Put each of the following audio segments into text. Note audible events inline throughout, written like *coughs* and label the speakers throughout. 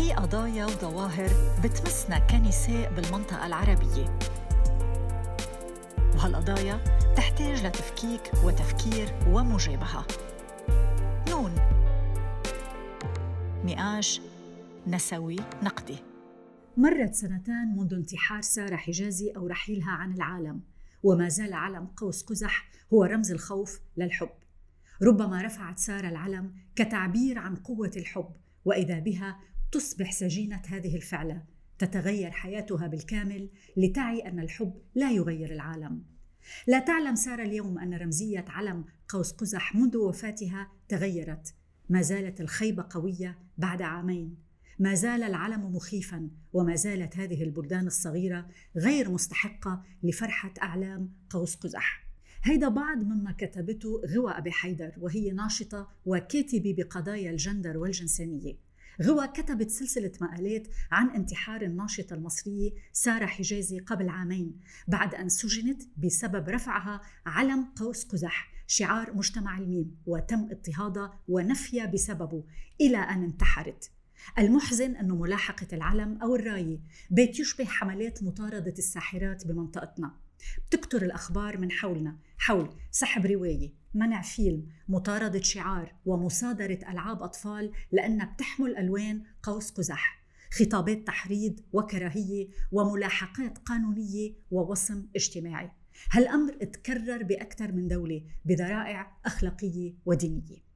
Speaker 1: في قضايا وظواهر بتمسنا كنساء بالمنطقة العربية. وهالقضايا تحتاج لتفكيك وتفكير ومجابهة. نون. نقاش نسوي نقدي.
Speaker 2: مرت سنتان منذ انتحار سارة حجازي أو رحيلها عن العالم وما زال علم قوس قزح هو رمز الخوف للحب. ربما رفعت سارة العلم كتعبير عن قوة الحب وإذا بها تصبح سجينة هذه الفعلة. تتغير حياتها بالكامل لتعي أن الحب لا يغير العالم. لا تعلم سارة اليوم أن رمزية علم قوس قزح منذ وفاتها تغيرت. ما زالت الخيبة قوية بعد عامين. ما زال العلم مخيفا وما زالت هذه البلدان الصغيرة غير مستحقة لفرحة أعلام قوس قزح هيدا بعض مما كتبته غوى أبي حيدر وهي ناشطة وكاتبة بقضايا الجندر والجنسانية. غوى كتبت سلسلة مقالات عن انتحار الناشطة المصرية سارة حجازي قبل عامين بعد أن سجنت بسبب رفعها علم قوس قزح شعار مجتمع الميم وتم اضطهادها ونفيها بسببه إلى أن انتحرت. المحزن أنه ملاحقة العلم أو الراية بيت يشبه حملات مطاردة الساحرات بمنطقتنا. بتكتر الأخبار من حولنا حول سحب رواية. منع فيلم مطاردة شعار ومصادرة ألعاب أطفال لأنها بتحمل ألوان قوس قزح خطابات تحريض وكراهية وملاحقات قانونية ووصم اجتماعي. هالأمر تكرر بأكثر من دولة بذرائع أخلاقية ودينية.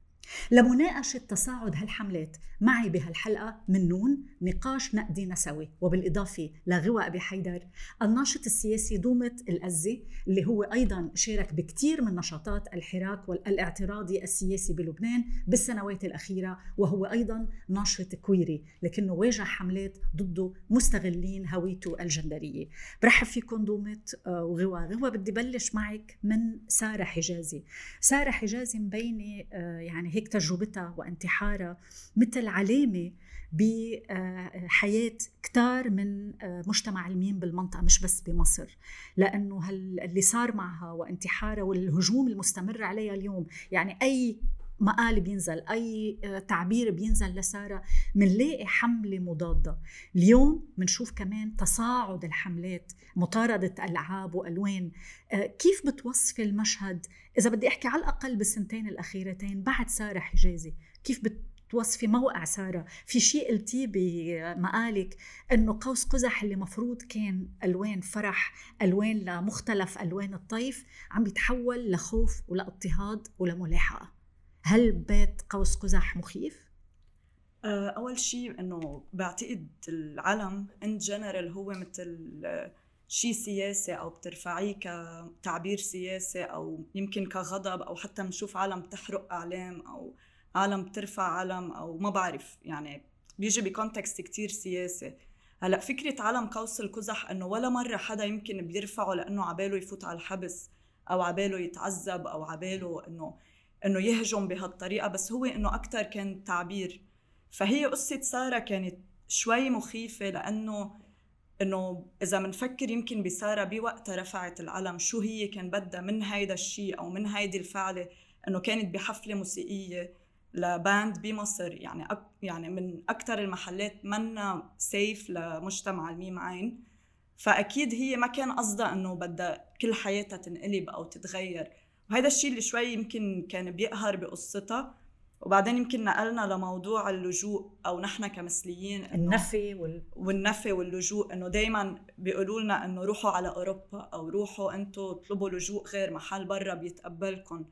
Speaker 2: لمناقشة تصاعد هالحملات معي بهالحلقة من نون نقاش نقدي نسوي وبالإضافة لغوى أبي حيدر الناشط السياسي دومة الأزي اللي هو أيضا شارك بكثير من نشاطات الحراك والاعتراضي السياسي بلبنان بالسنوات الأخيرة وهو أيضا ناشط كويري لكنه واجه حملات ضده مستغلين هويته الجندرية. برحب فيكم دومة آه، وغوى غوى بدي بلش معك من سارة حجازي. سارة حجازي مبينة آه، يعني هيك تجربتها وانتحارها مثل علامة بحياة كتار من آه، مجتمع الميم بالمنطقة مش بس بمصر. لأنه اللي صار معها وانتحارها والهجوم المستمر عليها اليوم يعني أي مقال بينزل أي آه، تعبير بينزل لسارة منلاقي حملة مضادة. اليوم بنشوف كمان تصاعد الحملات مطاردة ألعاب وألوان. آه، كيف بتوصفي المشهد إذا بدي أحكي على الأقل بالسنتين الأخيرتين بعد سارة حجازي كيف بتوصفي موقع سارة في شيء قلتيه بمقالك إنه قوس قزح اللي مفروض كان ألوان فرح ألوان لمختلف ألوان الطيف عم بيتحول لخوف ولأضطهاد ولملاحقة هل بيت قوس قزح مخيف؟
Speaker 3: آه، أول شيء إنه بعتقد العلم ان جنرال هو مثل شيء سياسي أو بترفعيه كتعبير سياسي أو يمكن كغضب أو حتى بنشوف عالم تحرق أعلام أو عالم بترفع علم أو ما بعرف. يعني بيجي بكونتكست كتير سياسي هلأ فكرة علم قوس القزح إنه ولا مرة حدا يمكن بيرفعه لأنه عباله يفوت على الحبس أو عباله يتعذب أو عباله إنه إنه يهجم بهالطريقة. بس هو إنه أكثر كان تعبير. فهي قصة سارة كانت شوي مخيفة لأنه إنه إذا بنفكر يمكن بسارة بوقتها رفعت العلم شو هي كان بدها من هيدا الشيء أو من هيدي الفعلة؟ إنه كانت بحفلة موسيقية لباند بمصر يعني أك يعني من أكثر المحلات منا سيف لمجتمع الميم عين فأكيد هي ما كان قصدها إنه بدها كل حياتها تنقلب أو تتغير. وهذا الشيء اللي شوي يمكن كان بيقهر بقصتها. وبعدين يمكن نقلنا لموضوع اللجوء أو نحن كمثليين
Speaker 2: النفي وال...
Speaker 3: والنفي واللجوء إنه دائما بيقولوا لنا إنه روحوا على أوروبا أو روحوا أنتم اطلبوا لجوء غير محل برا بيتقبلكم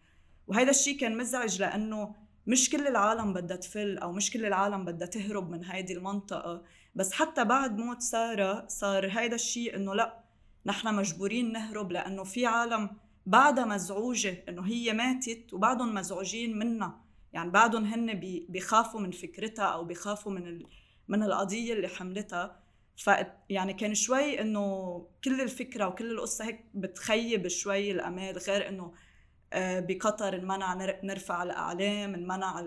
Speaker 3: وهذا الشيء كان مزعج لأنه مش كل العالم بدها تفل أو مش كل العالم بدها تهرب من هيدي المنطقة. بس حتى بعد موت سارة صار هيدا الشيء إنه لأ نحن مجبورين نهرب لأنه في عالم بعدها مزعوجة إنه هي ماتت وبعدهم مزعوجين منها. يعني بعدهم هن بيخافوا من فكرتها أو بيخافوا من ال... من القضية اللي حملتها. ف يعني كان شوي إنه كل الفكرة وكل القصة هيك بتخيب شوي الأمال غير إنه آه، بقطر انمنع نرفع الأعلام انمنع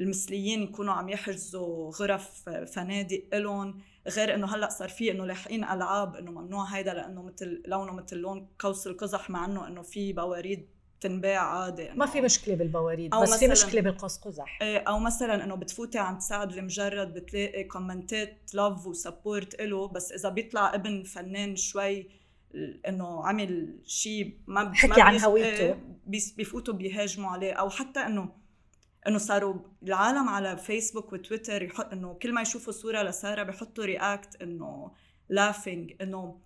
Speaker 3: المثليين يكونوا عم يحجزوا غرف فنادق إلهم. غير إنه هلأ صار في إنه لاحقين ألعاب إنه ممنوع هيدا لأنه مثل لونه مثل لون قوس القزح مع إنه إنه في بواريد تنباع عادي
Speaker 2: ما في مشكلة بالبواريد
Speaker 3: أو
Speaker 2: بس في مشكلة بالقوس قزح
Speaker 3: إيه، أو مثلا إنه بتفوتي عم تساعد لمجرد بتلاقي كومنتات love و support له بس إذا بيطلع ابن فنان شوي إنه عمل شيء ما
Speaker 2: حكي عن هويته.
Speaker 3: إيه، بيفوتوا بيهاجموا عليه. أو حتى إنه إنه صاروا العالم على فيسبوك وتويتر يحط إنه كل ما يشوفوا صورة لسارة بيحطوا react إنه laughing إنه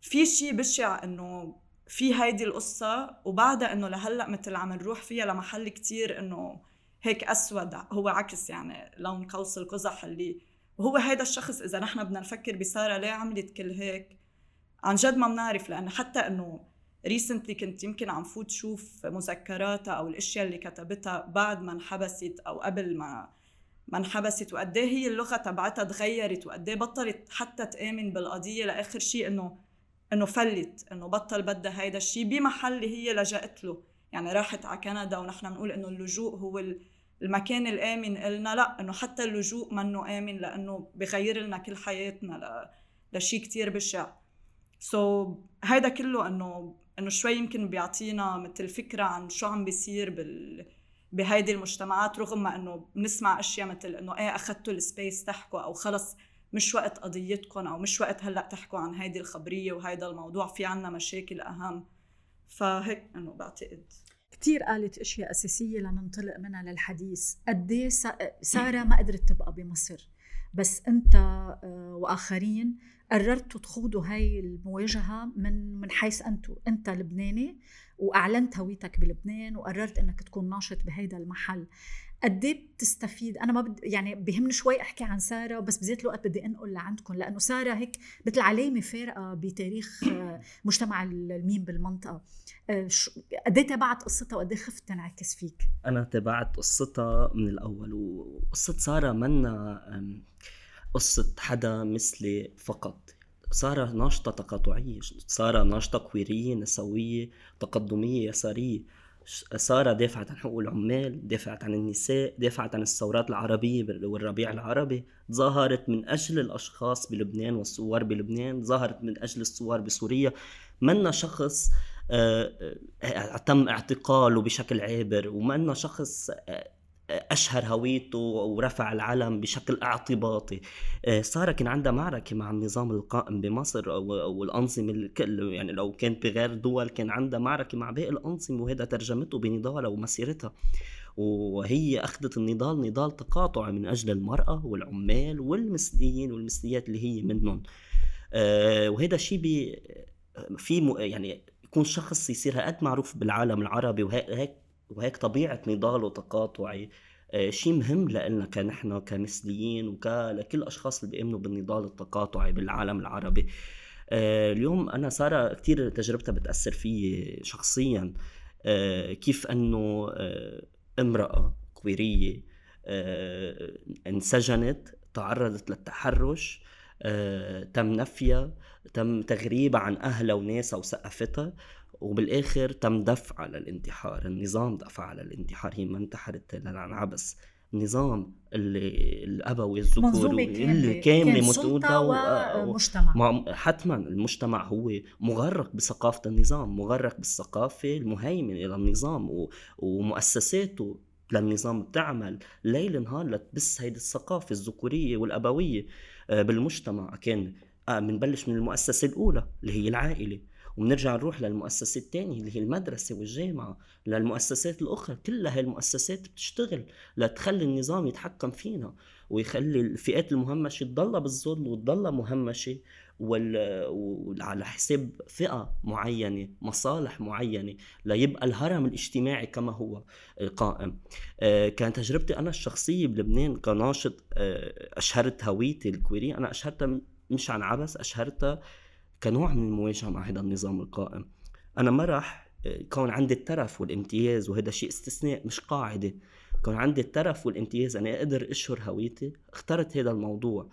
Speaker 3: في شيء بشع إنه في هيدي القصة وبعدها إنه لهلأ مثل عم نروح فيها لمحل كتير إنه هيك أسود هو عكس يعني لون قوس القزح اللي وهو هيدا الشخص إذا نحن بدنا نفكر بسارة ليه عملت كل هيك؟ عن جد ما بنعرف لأنه حتى إنه recently كنت يمكن عم فوت شوف مذكراتها أو الأشياء اللي كتبتها بعد ما انحبست أو قبل ما ما انحبست وقد إيه هي اللغة تبعتها تغيرت وقد إيه بطلت حتى تآمن بالقضية لآخر شيء إنه إنه فلت إنه بطل بدها هيدا الشيء بمحل اللي هي لجأت له يعني راحت على كندا ونحن بنقول إنه اللجوء هو ال- المكان الآمن إلنا لا إنه حتى اللجوء منه آمن لأنه بغير لنا كل حياتنا. لشيء كتير بشع so, هيدا كله إنه إنه شوي يمكن بيعطينا مثل فكرة عن شو عم بيصير بال بهيدي المجتمعات رغم ما إنه بنسمع أشياء مثل إنه إيه أخذتوا ال space تحكوا أو خلص مش وقت قضيتكم أو مش وقت هلأ تحكوا عن هيدي الخبرية وهيدا الموضوع في عنا مشاكل أهم. فهيك إنه بعتقد.
Speaker 2: كتير قالت إشياء أساسية لننطلق منها للحديث. قد إيه سا- سارة ما قدرت تبقى بمصر. بس أنت آه، وآخرين قررتوا تخوضوا هاي المواجهة من من حيث أنتم أنت لبناني وأعلنت هويتك بلبنان وقررت إنك تكون ناشط بهيدا المحل. قد إيه بتستفيد؟ أنا ما بد... يعني بهمني شوي أحكي عن سارة بس بذات الوقت بدي أنقل لعندكم لأنه سارة هيك مثل علامه فارقة بتاريخ *coughs* مجتمع الميم بالمنطقة. آه، قد إيه تابعت قصتها وقد إيه خفت تنعكس فيك؟
Speaker 4: أنا تابعت قصتها من الأول وقصة سارة منا قصة حدا مثلي فقط. سارة ناشطة تقاطعية سارة ناشطة كويرية نسوية تقدمية يسارية. سارة دافعت عن حقوق العمال دافعت عن النساء دافعت عن الثورات العربية بال- والربيع العربي. ظهرت من أجل الأشخاص بلبنان والثوار بلبنان ظهرت من أجل الثوار بسوريا. منا شخص آه، آه، تم اعتقاله بشكل عابر ومنا شخص آه، أشهر هويته ورفع العلم بشكل اعتباطي. آه، سارة كان عندها معركة مع النظام القائم بمصر أو أو الأنظمة الكل يعني لو كانت بغير دول كان عندها معركة مع باقي الأنظمة وهذا ترجمته بنضالها ومسيرتها. وهي أخذت النضال نضال تقاطعي من أجل المرأة والعمال والمثليين والمثليات اللي هي منهم. آه، وهذا بي في يعني يكون شخص يصير هالقد معروف بالعالم العربي وهيك وهيك طبيعة نضاله تقاطعي آه، شيء مهم لنا كنحن كمثليين وكل الأشخاص اللي بيؤمنوا بالنضال التقاطعي بالعالم العربي. آه، اليوم أنا سارة كتير تجربتها بتأثر فيي شخصيا آه، كيف أنه امرأة كويرية آه، انسجنت تعرضت للتحرش تم نفيها تم تغريبها عن أهلها وناسها وثقافتها وبالآخر تم دفعها للانتحار النظام دفعها على الانتحار هي ما انتحرت عن عبث النظام اللي الأبوي الذكوري اللي
Speaker 2: كاملة
Speaker 4: و-
Speaker 2: ومجتمع.
Speaker 4: مع حتما المجتمع هو مغرق بثقافة النظام مغرق بالثقافة المهيمنة للنظام و... ومؤسساته للنظام. بتعمل ليل نهار لتبث هيدي الثقافة الذكورية والأبوية آه، بالمجتمع. كان آه، بنبلش من المؤسسة الأولى اللي هي العائلة. وبنرجع نروح للمؤسسة الثانية اللي هي المدرسة والجامعة للمؤسسات الأخرى. كل المؤسسات بتشتغل لتخلي النظام يتحكم فينا ويخلي الفئات المهمشة تضلها بالظل وتضلها مهمشة وال... وعلى حساب فئة معينة مصالح معينة ليبقى الهرم الاجتماعي كما هو قائم. آه، كانت تجربتي أنا الشخصية بلبنان كناشط آه، أشهرت هويتي الكويرية. أنا أشهرتها مش عن عبث أشهرتها كنوع من المواجهة مع هذا النظام القائم. أنا ما راح كون عندي الترف والامتياز وهذا شيء استثناء مش قاعدة. كون عندي الترف والامتياز أنا أقدر أشهر هويتي. اخترت هذا الموضوع.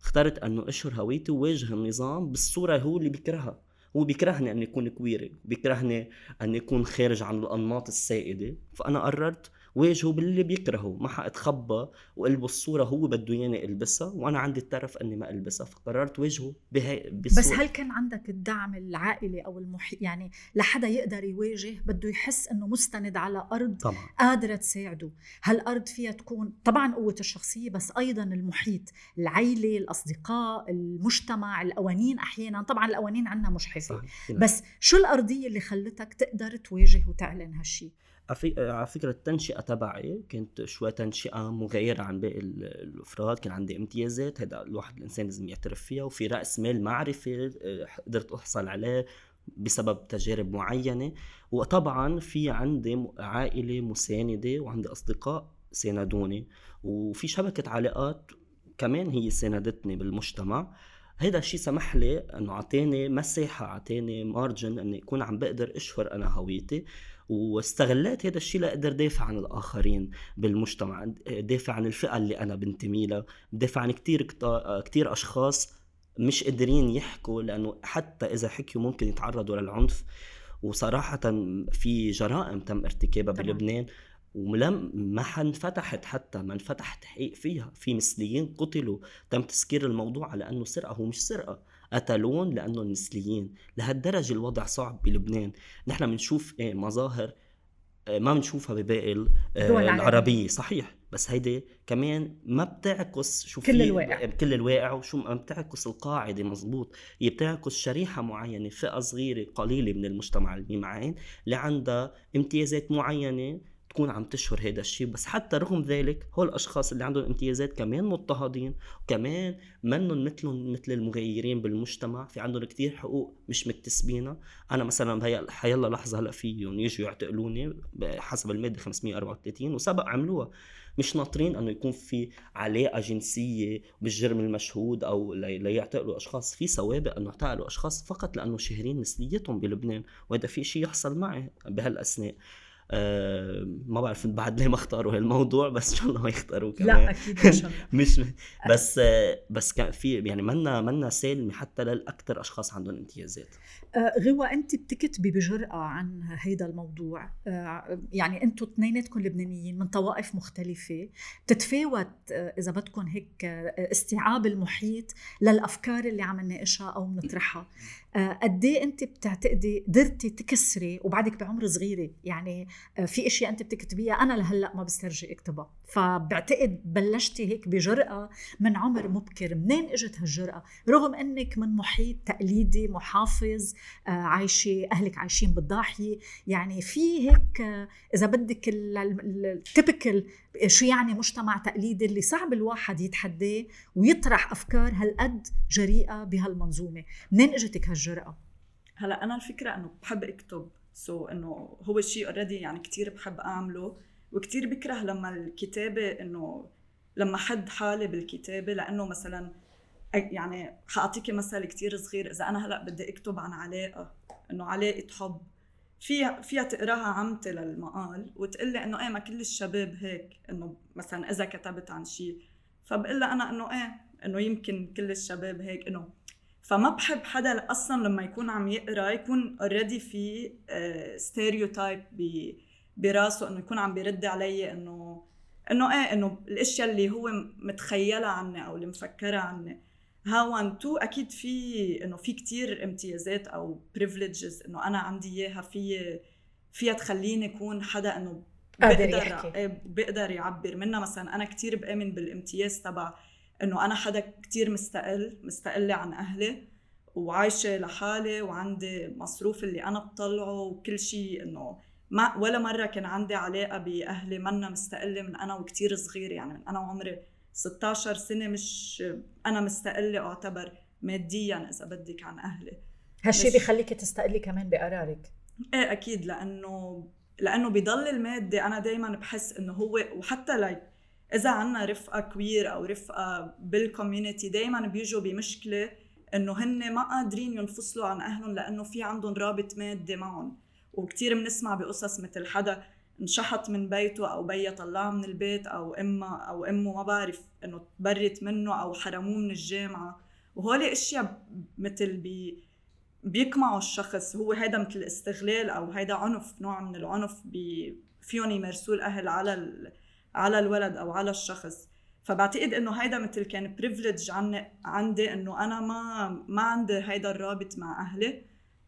Speaker 4: اخترت أنه أشهر هويتي وواجه النظام بالصورة هو اللي بيكرهها. هو بيكرهني أن يكون كويري بيكرهني أن يكون خارج عن الأنماط السائدة. فأنا قررت واجهه باللي بيكرهه. ما حأتخبى وقلبه الصورة هو بده إياني ألبسها وأنا عندي الترف إني ما ألبسها. فقررت واجهه بهي
Speaker 2: بس هل كان عندك الدعم العائلي أو المحيط يعني لحدا يقدر يواجه؟ بده يحس إنه مستند على أرض
Speaker 4: طبعا.
Speaker 2: قادرة تساعده. هالارض فيها تكون طبعا قوة الشخصية بس أيضا المحيط العيلة الأصدقاء المجتمع القوانين أحيانا طبعا القوانين عندنا مجحفه بس شو الأرضية اللي خلتك تقدر تواجه وتعلن هالشيء
Speaker 4: على فكرة التنشئة تبعي كنت شوي تنشئة مغايرة عن باقي الأفراد. كان عندي امتيازات هذا الواحد الإنسان لازم يعترف فيها. وفي رأس مال معرفة آه، قدرت أحصل عليه بسبب تجارب معينة. وطبعا في عندي عائلة مساندة وعندي أصدقاء ساندوني. وفي شبكة علاقات كمان هي ساندتني بالمجتمع. هيدا الشيء سمح لي إنه اعطاني مساحة اعطاني مارجن إني اكون عم بقدر أشهر أنا هويتي. واستغليت هذا الشيء لأقدر دافع عن الآخرين بالمجتمع دافع عن الفئة اللي أنا بنتمي لها دافع عن كثير كثير أشخاص مش قادرين يحكوا لأنه حتى إذا حكيوا ممكن يتعرضوا للعنف. وصراحة في جرائم تم ارتكابها بلبنان ولم ما انفتحت حتى ما انفتح تحقيق فيها. في مثليين قتلوا تم تسكير الموضوع على انه سرقة هو مش سرقة. قتلون لانهم مثليين لهالدرجة الوضع صعب بلبنان. نحن بنشوف إيه مظاهر آه، ما بنشوفها بباقي آه، العربية. صحيح. بس هيدي كمان ما بتعكس شو
Speaker 2: كل الواقع.
Speaker 4: كل الواقع وشو ما بتعكس القاعدة مزبوط هي بتعكس شريحة معينة فئة صغيرة قليلة من المجتمع المعين اللي عندها امتيازات معينة تكون عم تشهر هذا الشيء بس حتى رغم ذلك هول الأشخاص اللي عندهم امتيازات كمان مضطهدين وكمان منهم مثلهم مثل المغيرين بالمجتمع في عندهم كتير حقوق مش مكتسبينها. أنا مثلا بهي حيلا لحظة هلأ فيهم يجوا يعتقلوني حسب المادة 534 وسبق عملوها. مش ناطرين إنه يكون في علاقة جنسية بالجرم المشهود أو ليعتقلوا أشخاص. في سوابق إنه اعتقلوا أشخاص فقط لأنه شهرين مثليتهم بلبنان وهذا في شيء يحصل معي بهالأثناء. آه، ما بعرف بعد ليه ما اختاروا هالموضوع بس إن شاء الله ما يختاروا كمان.
Speaker 2: لا أكيد إن شاء *laughs* الله.
Speaker 4: مش بس بس كان في يعني منا منا سالمة حتى للاكثر أشخاص عندهم امتيازات.
Speaker 2: آه، غوى أنت بتكتبي بجرأة عن هيدا الموضوع. آه، يعني أنتم اثنيناتكم لبنانيين من طوائف مختلفة. بتتفاوت إذا بدكم هيك استيعاب المحيط للأفكار اللي عم نناقشها أو بنطرحها قد إيه أنت بتعتقدي قدرتي تكسري وبعدك بعمر صغيرة؟ يعني آه، في إشياء أنت بتكتبيها أنا لهلأ ما بسترجي اكتبها. فبعتقد بلشتي هيك بجرأة من عمر مبكر. منين إجت هالجرأة؟ رغم إنك من محيط تقليدي محافظ آه، عايشة أهلك عايشين بالضاحية. يعني في هيك آه، إذا بدك التيبكال شو يعني مجتمع تقليدي اللي صعب الواحد يتحداه ويطرح أفكار هالقد جريئة بهالمنظومة. منين إجتك هالجرأة؟
Speaker 3: هلا أنا الفكرة إنه بحب أكتب so إنه هو شيء already يعني كثير بحب أعمله وكثير بكره لما الكتابة إنه لما حد حالي بالكتابة لأنه مثلا يعني حاعطيكي مثل كثير صغير إذا أنا هلا بدي أكتب عن علاقة إنه علاقة حب. فيها فيها تقراها عمتي للمقال وتقول لي إنه إيه ما كل الشباب هيك إنه مثلا إذا كتبت عن شيء. فبقول لها أنا إنه إيه إنه يمكن كل الشباب هيك إنه فما بحب حدا أصلا لما يكون عم يقرأ يكون already في stereotype آه، براسه إنه يكون عم بيرد علي إنه إنه إيه إنه الأشياء اللي هو متخيلها عني أو اللي مفكرها عني ها one two أكيد في إنه في كتير امتيازات أو privileges إنه أنا عندي إياها في فيها تخليني أكون حدا إنه
Speaker 2: بقدر
Speaker 3: إيه، بقدر يعبر. منها مثلا أنا كتير بآمن بالامتياز تبع إنه أنا حدا كتير مستقل مستقلة عن أهلي وعايشة لحالي وعندي مصروف اللي أنا بطلعه وكل شيء إنه ما ولا مرة كان عندي علاقة بأهلي منا مستقلة من أنا وكتير صغير يعني من أنا وعمري 16 سنة مش أنا مستقلة أعتبر ماديا إذا بدك عن أهلي.
Speaker 2: هالشيء بخليكي تستقلي كمان بقرارك؟
Speaker 3: إيه أكيد لأنه لأنه بضل المادة أنا دائما بحس إنه هو وحتى like إذا عنا رفقة queer أو رفقة بال community دائما بيجوا بمشكلة إنه هن ما قادرين ينفصلوا عن أهلهم لأنه في عندهم رابط مادي معهم وكثير بنسمع بقصص مثل حدا انشحط من بيته أو بيا طلعه من البيت أو امه أو إمه ما بعرف إنه تبرت منه أو حرموه من الجامعة وهول أشياء مثل بي بيقمعوا الشخص هو هيدا مثل استغلال أو هيدا عنف نوع من العنف فيهم يمارسوه الأهل على. على الولد أو على الشخص. فبعتقد إنه هيدا مثل كان privilege عندي إنه أنا ما ما عندي هيدا الرابط مع أهلي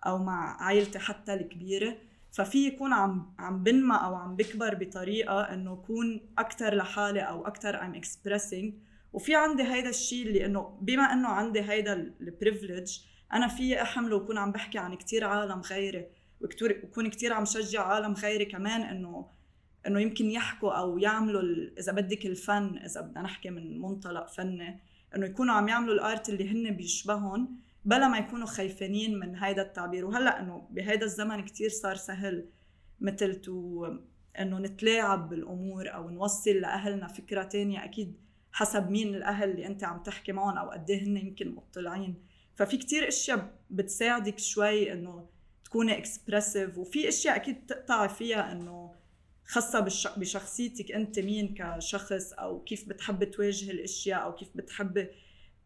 Speaker 3: أو مع عائلتي حتى الكبيرة. ففي يكون عم عم بنمى أو عم بكبر بطريقة إنه أكون أكثر لحالي أو أكثر um expressing وفي عندي هيدا الشيء اللي إنه بما إنه عندي هيدا ال privilege أنا في أحمله وكون عم بحكي عن كتير عالم غيري. وكون كتير عم شجع عالم غيري كمان إنه إنه يمكن يحكوا أو يعملوا إذا بدك الفن إذا بدنا نحكي من منطلق فني إنه يكونوا عم يعملوا ال art اللي هن بيشبههم بلا ما يكونوا خايفين من هيدا التعبير. وهلأ إنه بهيدا الزمن كتير صار سهل مثل to إنه نتلاعب بالأمور أو نوصل لأهلنا فكرة تانية أكيد حسب مين الأهل اللي أنت عم تحكي معهم أو قد إيه هن يمكن مطلعين. ففي كتير إشياء بتساعدك شوي إنه تكوني expressive وفي إشياء أكيد تقطعي فيها إنه خاصة بشخصيتك أنت مين كشخص أو كيف بتحب تواجه الأشياء أو كيف بتحب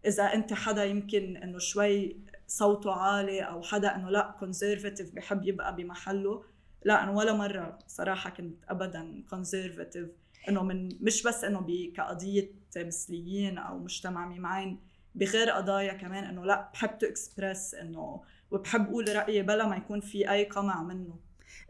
Speaker 3: إذا أنت حدا يمكن إنه شوي صوته عالي أو حدا إنه لأ conservative بحب يبقى بمحله. لأ أنا ولا مرة صراحة كنت ابدا conservative إنه من مش بس إنه كقضية مثليين أو مجتمع ميم عين بغير قضايا كمان إنه لأ بحب to express إنه وبحب أقول رأيي بلا ما يكون في أي قمع منه.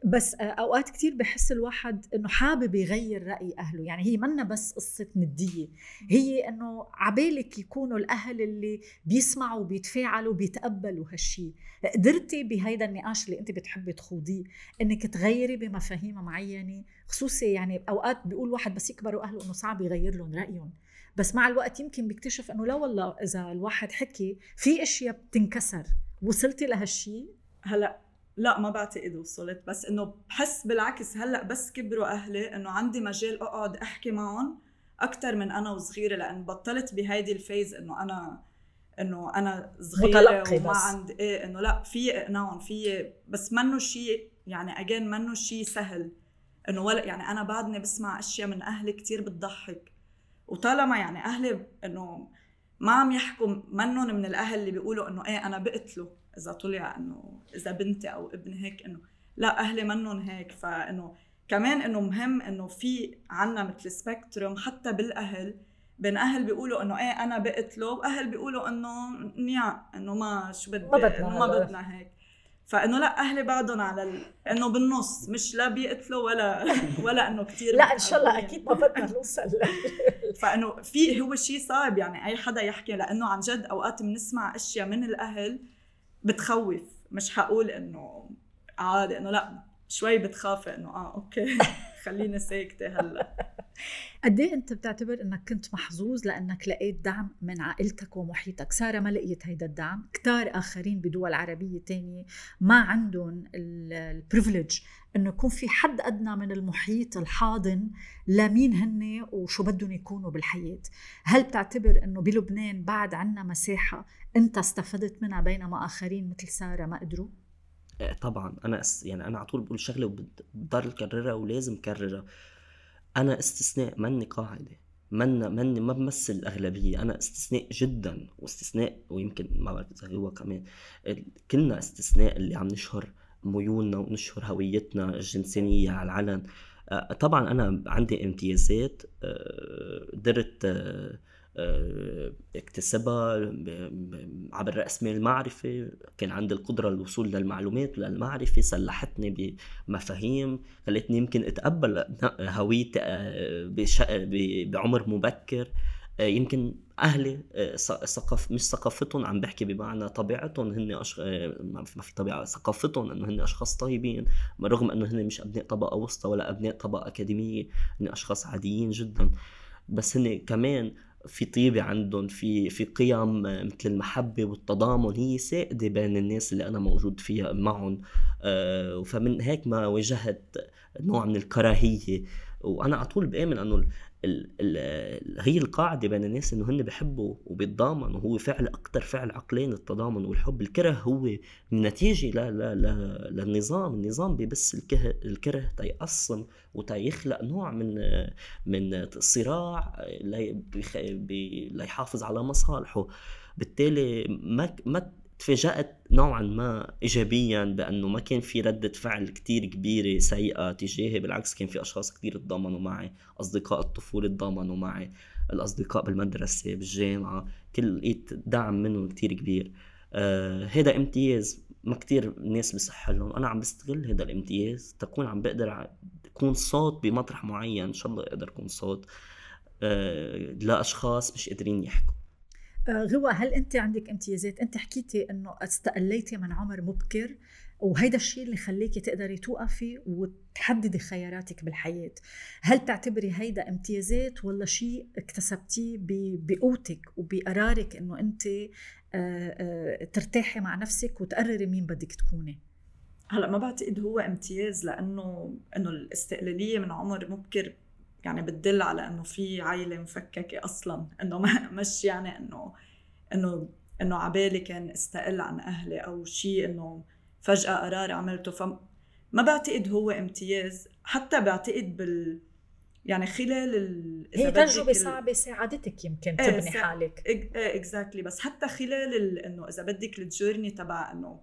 Speaker 2: بس آه، أوقات كثير بحس الواحد إنه حابب يغير رأي أهله. يعني هي منا بس قصة ندية. هي إنه عبالك يكونوا الأهل اللي بيسمعوا بيتفاعلوا بيتقبلوا هالشيء قدرتي بهيدا النقاش اللي انت بتحبي تخوضيه إنك تغيري بمفاهيم معينة؟ خصوصي يعني أوقات بيقول واحد بس يكبروا أهله إنه صعب يغير لهم رأيهم. بس مع الوقت يمكن بيكتشف إنه لا والله إذا الواحد حكي في أشياء بتنكسر. وصلتي لهالشيء
Speaker 3: هلأ لا ما بعتقد وصلت. بس إنه بحس بالعكس هلأ بس كبروا أهلي إنه عندي مجال أقعد أحكي معهم أكثر من أنا وصغيرة لأن بطلت بهيدي الفيز إنه أنا إنه أنا صغيرة وما بس. عندي إيه إنه لأ في اقناعهم في بس منه شيء يعني اجين منه شيء سهل. إنه ولا يعني أنا بعدني بسمع أشياء من أهلي كتير بتضحك. وطالما يعني أهلي إنه ما عم يحكوا منهم من الأهل اللي بيقولوا إنه إيه أنا بقتله إذا طلع إنه إذا بنتي أو ابني هيك إنه لا أهلي منهم هيك. فإنه كمان إنه مهم إنه في عنا مثل سبيكتروم حتى بالأهل بين أهل بيقولوا إنه إيه أنا بقتله وأهل بيقولوا إنه نيا إنه ما شو بدي ما بدنا ما بدنا هيك. فإنه لا أهلي بعدهم على ال... إنه بالنص مش لا بيقتلوا ولا *laughs* ولا إنه كثير
Speaker 2: لا إن شاء الله أكيد ما بدنا نوصل *laughs*
Speaker 3: فإنه في هو شيء صعب يعني أي حدا يحكي لإنه عن جد أوقات بنسمع أشياء من الأهل بتخوف. مش حقول إنه عادي إنه لا شوي بتخافي إنه آه أوكي. *laughs* خليني ساكتة هلا. *laughs*
Speaker 2: قد إيه أنت بتعتبر إنك كنت محظوظ لأنك لقيت دعم من عائلتك ومحيطك؟ سارة ما لقيت هيدا الدعم. كتار آخرين بدول عربية تانية ما عندهم البريفليج إنه يكون في حد أدنى من المحيط الحاضن لمين هن وشو بدهم يكونوا بالحياة. هل بتعتبر إنه بلبنان بعد عنا مساحة أنت استفدت منها بينما آخرين مثل سارة ما قدروا؟
Speaker 4: طبعا أنا يعني أنا على طول بقول شغله وبضل كررها ولازم كررها أنا استثناء مني قاعدة من من ما بمثل الأغلبية. أنا استثناء جدا واستثناء ويمكن ما بعرف إذا هو كمان كلنا استثناء اللي عم نشهر ميولنا ونشهر هويتنا الجنسانيه على العلن. آه، طبعا أنا عندي امتيازات آه، قدرت آه، آه، اكتسبها عبر رأس مال المعرفة كان عندي القدرة للوصول للمعلومات وللمعرفة سلحتني بمفاهيم خلتني يمكن أتقبل هويتي آه، بعمر مبكر. آه، يمكن أهلي ثقاف مش ثقافتهم عم بحكي بمعنى طبيعتهم. هن أش... ما في طبيعة ثقافتهم إنه هن أشخاص طيبين. رغم إنه هن مش أبناء طبقة وسطى ولا أبناء طبقة أكاديمية هن أشخاص عاديين جدا. بس هن كمان في طيبة عندهم في في قيم مثل المحبة والتضامن هي سائدة بين الناس اللي أنا موجود فيها معهم. آه، فمن هيك ما واجهت نوع من الكراهية. وأنا على طول بآمن أنه ال ال هي القاعدة بين الناس إنه هن بحبوا وبيتضامنوا هو فعل أكثر فعل عقلاني التضامن والحب. الكره هو نتيجة لا لا لا للنظام. النظام ببس الكره, الكره تيقسم وتيخلق نوع من من الصراع ليحافظ على مصالحه. بالتالي ما ما تفاجأت نوعا ما إيجابيا بأنه ما كان في ردة فعل كتير كبيرة سيئة تجاهي بالعكس كان في أشخاص كتير تضامنوا معي أصدقاء الطفولة تضامنوا معي الأصدقاء بالمدرسة بالجامعة كل لقيت دعم منهم كتير كبير. آه هذا امتياز ما كتير ناس بصح لهم. أنا عم بستغل هذا الامتياز تكون عم بقدر أكون صوت بمطرح معين إن شاء الله أقدر أكون صوت آه لأشخاص مش قادرين يحكوا.
Speaker 2: آه، غوى هل أنت عندك امتيازات؟ أنت حكيتي إنه استقليتي من عمر مبكر وهيدا الشيء اللي خليكي تقدري توقفي وتحددي خياراتك بالحياة. هل تعتبري هيدا امتيازات ولا شيء اكتسبتيه بقوتك وبقرارك إنه أنت آه، آه، ترتاحي مع نفسك وتقرري مين بدك تكوني؟
Speaker 3: هلأ ما بعتقد هو امتياز لأنه إنه الاستقلالية من عمر مبكر يعني بتدل على إنه في عائله مفككة أصلا إنه *laughs* مش يعني إنه إنه إنه عبالي كان استقل عن أهلي أو شيء إنه فجأة قرار عملته. فما بعتقد هو امتياز حتى بعتقد بال يعني خلال ال...
Speaker 2: هي تجربة صعبة ساعدتك يمكن إيه، تبني سا... حالك.
Speaker 3: إيه exactly بس حتى خلال ال... إنه إذا بدك ال journey تبع إنه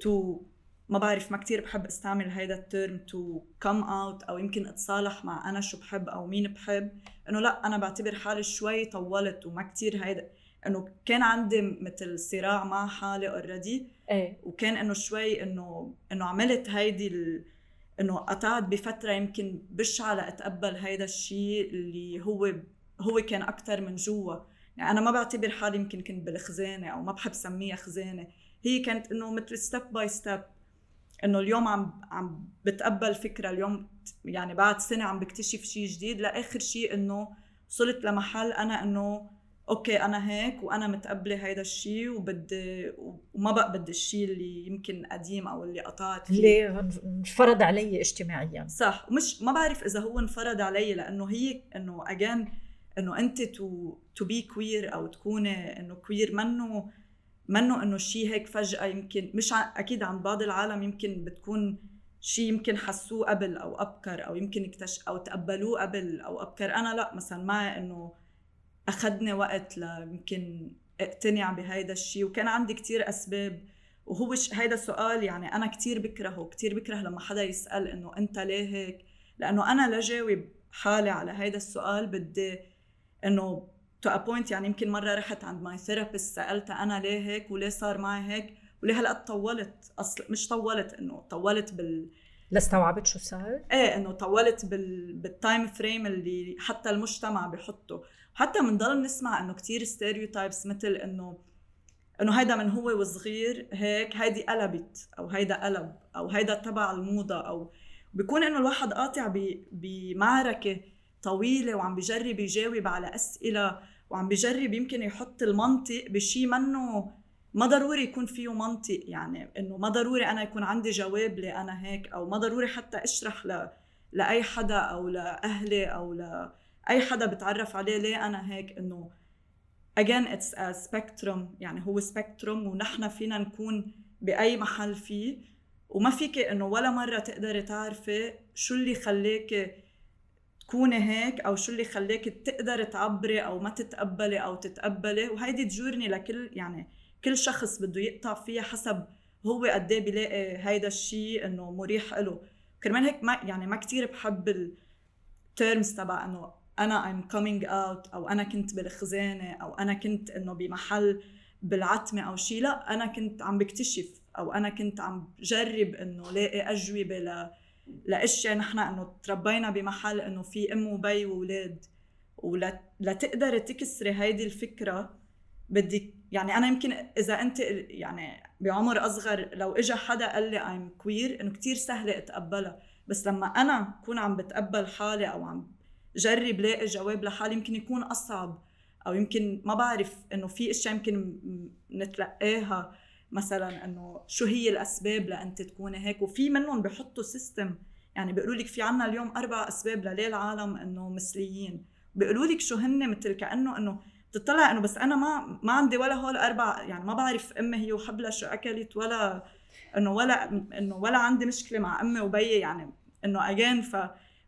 Speaker 3: to ما بعرف ما كتير بحب أستعمل هيدا ال term to come out أو يمكن أتصالح مع أنا شو بحب أو مين بحب. إنه لأ أنا بعتبر حالي شوي طولت وما كتير هيدا. إنه كان عندي مثل صراع مع حالي already
Speaker 2: إيه.
Speaker 3: وكان إنه شوي إنه إنه عملت هيدي ال... إنه قطعت بفترة يمكن بشعه لاتقبل هيدا الشيء اللي هو هو كان أكثر من جوا. يعني أنا ما بعتبر حالي يمكن كنت بالخزانة أو ما بحب سميها خزانة. هي كانت إنه مثل step by step إنه اليوم عم عم بتقبل فكرة اليوم يعني بعد سنة عم بكتشف شيء جديد. لآخر شيء إنه وصلت لمحل أنا إنه okay أنا هيك وأنا متقبلة هيدا الشيء وبدي وما بقى بدي الشيء اللي يمكن قديم أو اللي قطعت
Speaker 2: فيه اللي انفرض علي اجتماعيا.
Speaker 3: صح. ومش ما بعرف إذا هو انفرض علي لأنه هي إنه again إنه أنت to to be queer أو تكوني إنه queer منه منه إنه شيء هيك فجأة يمكن مش. أكيد عند بعض العالم يمكن بتكون شيء يمكن حسوه قبل أو أبكر أو يمكن اكتش أو تقبلوه قبل أو أبكر أنا لا مثلا معي إنه اخذني وقت يمكن اقتنع بهيدا الشيء وكان عندي كتير أسباب وهو. هيدا السؤال يعني أنا كتير بكرهه كتير بكره لما حدا يسأل إنه أنت ليه هيك لأنه أنا لجاوب حالي على هيدا السؤال بدي إنه to a point يعني يمكن مرة رحت عند my therapist سالتها أنا ليه هيك وليه صار معي هيك؟ وليه هالقد طولت؟ أصلا مش طولت إنه طولت بال
Speaker 2: لاستوعبت شو صار؟
Speaker 3: إيه إنه طولت بال... بال time frame اللي حتى المجتمع بحطه. حتى بنضل نسمع إنه كثير stereotypes مثل إنه إنه هيدا من هو وصغير هيك هيدي قلبت أو هيدا قلب أو هيدا تبع الموضة أو بيكون إنه الواحد قاطع بمعركة طويلة وعم بجرب يجاوب على أسئلة وعم بجرب يمكن يحط المنطق بشيء منه ما ضروري يكون فيه منطق يعني إنه ما ضروري أنا يكون عندي جواب لي أنا هيك أو ما ضروري حتى أشرح ل... لأي حدا أو لأهلي أو لأي حدا بتعرف عليه ليه أنا هيك إنه again it's a spectrum يعني هو سبيكتروم ونحن فينا نكون بأي محل فيه وما فيك إنه ولا مرة تقدري تعرفي شو اللي خلاكي تكوني هيك أو شو اللي خلاك تقدر تعبري أو ما تتقبلي أو تتقبلي. وهيدي the journey لكل يعني كل شخص بده يقطع فيها حسب هو قد إيه بيلاقي هيدا الشيء إنه مريح له كرمال هيك ما يعني ما كثير بحب ال terms تبع إنه أنا I'm coming out أو أنا كنت بالخزانة أو أنا كنت إنه بمحل بالعتمة أو شيء لا أنا كنت عم بكتشف أو أنا كنت عم بجرب إنه لاقي أجوبة لاشياء نحن إنه تربينا بمحل إنه في أم وبي وأولاد ولتقدري تكسري هيدي الفكرة بدك يعني أنا يمكن إذا أنت يعني بعمر أصغر لو اجى حدا قال لي ايم كوير إنه كتير سهله أتقبلها بس لما أنا أكون عم بتقبل حالي أو عم جرب لاقي جواب لحالي يمكن يكون أصعب أو يمكن ما بعرف إنه في إشياء يمكن نتلقاها. مثلا إنه شو هي الأسباب لأنت تكوني هيك؟ وفي منهم بحطوا system يعني بيقولوا لك في عنا اليوم أربع أسباب لليه العالم إنه مثليين. بيقولوا لك شو هن مثل كأنه إنه بتطلع إنه بس أنا ما ما عندي ولا هول أربع يعني ما بعرف أمي هي وحبلها شو أكلت ولا إنه ولا إنه ولا عندي مشكلة مع أمي وبيي يعني إنه again ف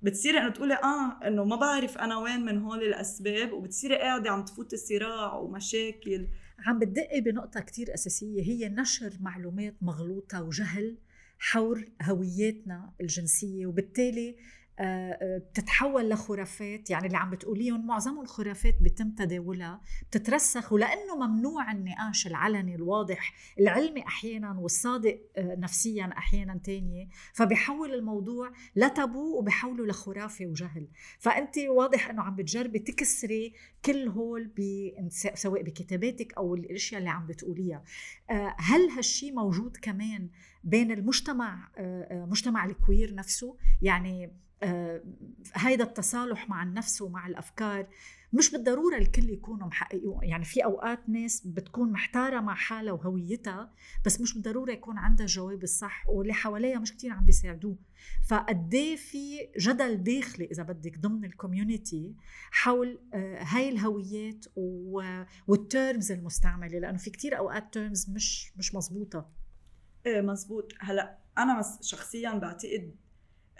Speaker 3: بتصيري إنه تقولي آه إنه ما بعرف أنا وين من هول الأسباب وبتصيري قاعدة عم تفوتي صراع ومشاكل.
Speaker 2: عم بتدقي بنقطة كتير أساسية هي نشر معلومات مغلوطة وجهل حول هوياتنا الجنسية وبالتالي بتتحول لخرافات. يعني اللي عم بتقوليهم معظمهم الخرافات بيتم تداولها بتترسخ ولأنه ممنوع النقاش العلني الواضح العلمي أحيانا والصادق آه، نفسيا أحيانا تانية. فبيحول الموضوع لتابو وبحوله لخرافة وجهل. فأنت واضح إنه عم بتجربي تكسري كل هول سواء بكتاباتك أو الأشياء اللي عم بتقوليها. هل هالشي موجود كمان بين المجتمع مجتمع الكوير نفسه؟ يعني آه، هيدا التصالح مع النفس ومع الأفكار مش بالضرورة الكل يكونوا محققين يعني في أوقات ناس بتكون محتارة مع حالها وهويتها بس مش بالضرورة يكون عندها الجواب الصح واللي حواليها مش كتير عم بيساعدوه. فقد إيه في جدل داخلي إذا بدك ضمن ال community حول آه، هاي الهويات وال terms المستعملة؟ لأنه في كتير أوقات terms مش مش مزبوطة.
Speaker 3: إيه مزبوط. هلأ أنا شخصيا بعتقد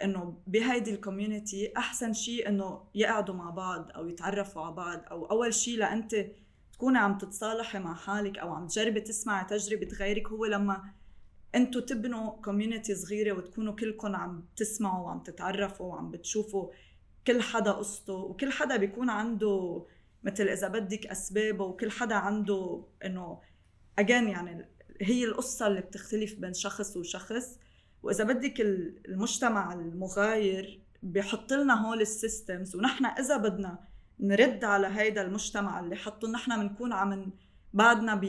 Speaker 3: إنه بهيدي ال community أحسن شيء إنه يقعدوا مع بعض أو يتعرفوا على بعض أو أول شيء لانت تكوني عم تتصالحي مع حالك أو عم تجربي تسمعي تجربة غيرك هو لما أنتوا تبنوا community صغيرة وتكونوا كلكم عم تسمعوا وعم تتعرفوا وعم بتشوفوا كل حدا قصته وكل حدا بيكون عنده مثل إذا بدك أسبابه وكل حدا عنده إنه again يعني هي القصة اللي بتختلف بين شخص وشخص. وإذا بدك المجتمع المغاير بحط لنا هول ال systems ونحن إذا بدنا نرد على هيدا المجتمع اللي حطوا نحن بنكون عم بعدنا ب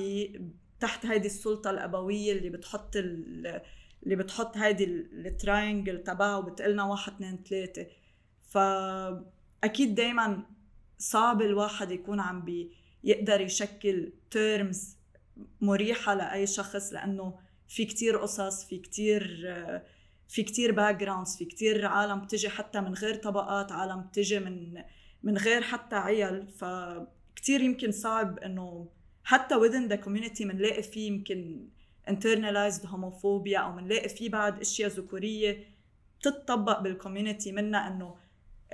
Speaker 3: تحت هيدي السلطة الأبوية اللي بتحط اللي بتحط هيدي ال triangle تبعه وبتقلنا واحد اثنين ثلاثة. فاكيد دائما صعب الواحد يكون عم بيقدر يشكل terms مريحة لأي شخص لأنه في كتير قصص في كتير في كتير backgrounds في كتير عالم بتجي حتى من غير طبقات عالم بتجي من من غير حتى عيل. فكتير يمكن صعب إنه حتى within the community بنلاقي فيه يمكن internalized homophobia أو بنلاقي فيه بعد أشياء ذكورية بتطبق بال community منا إنه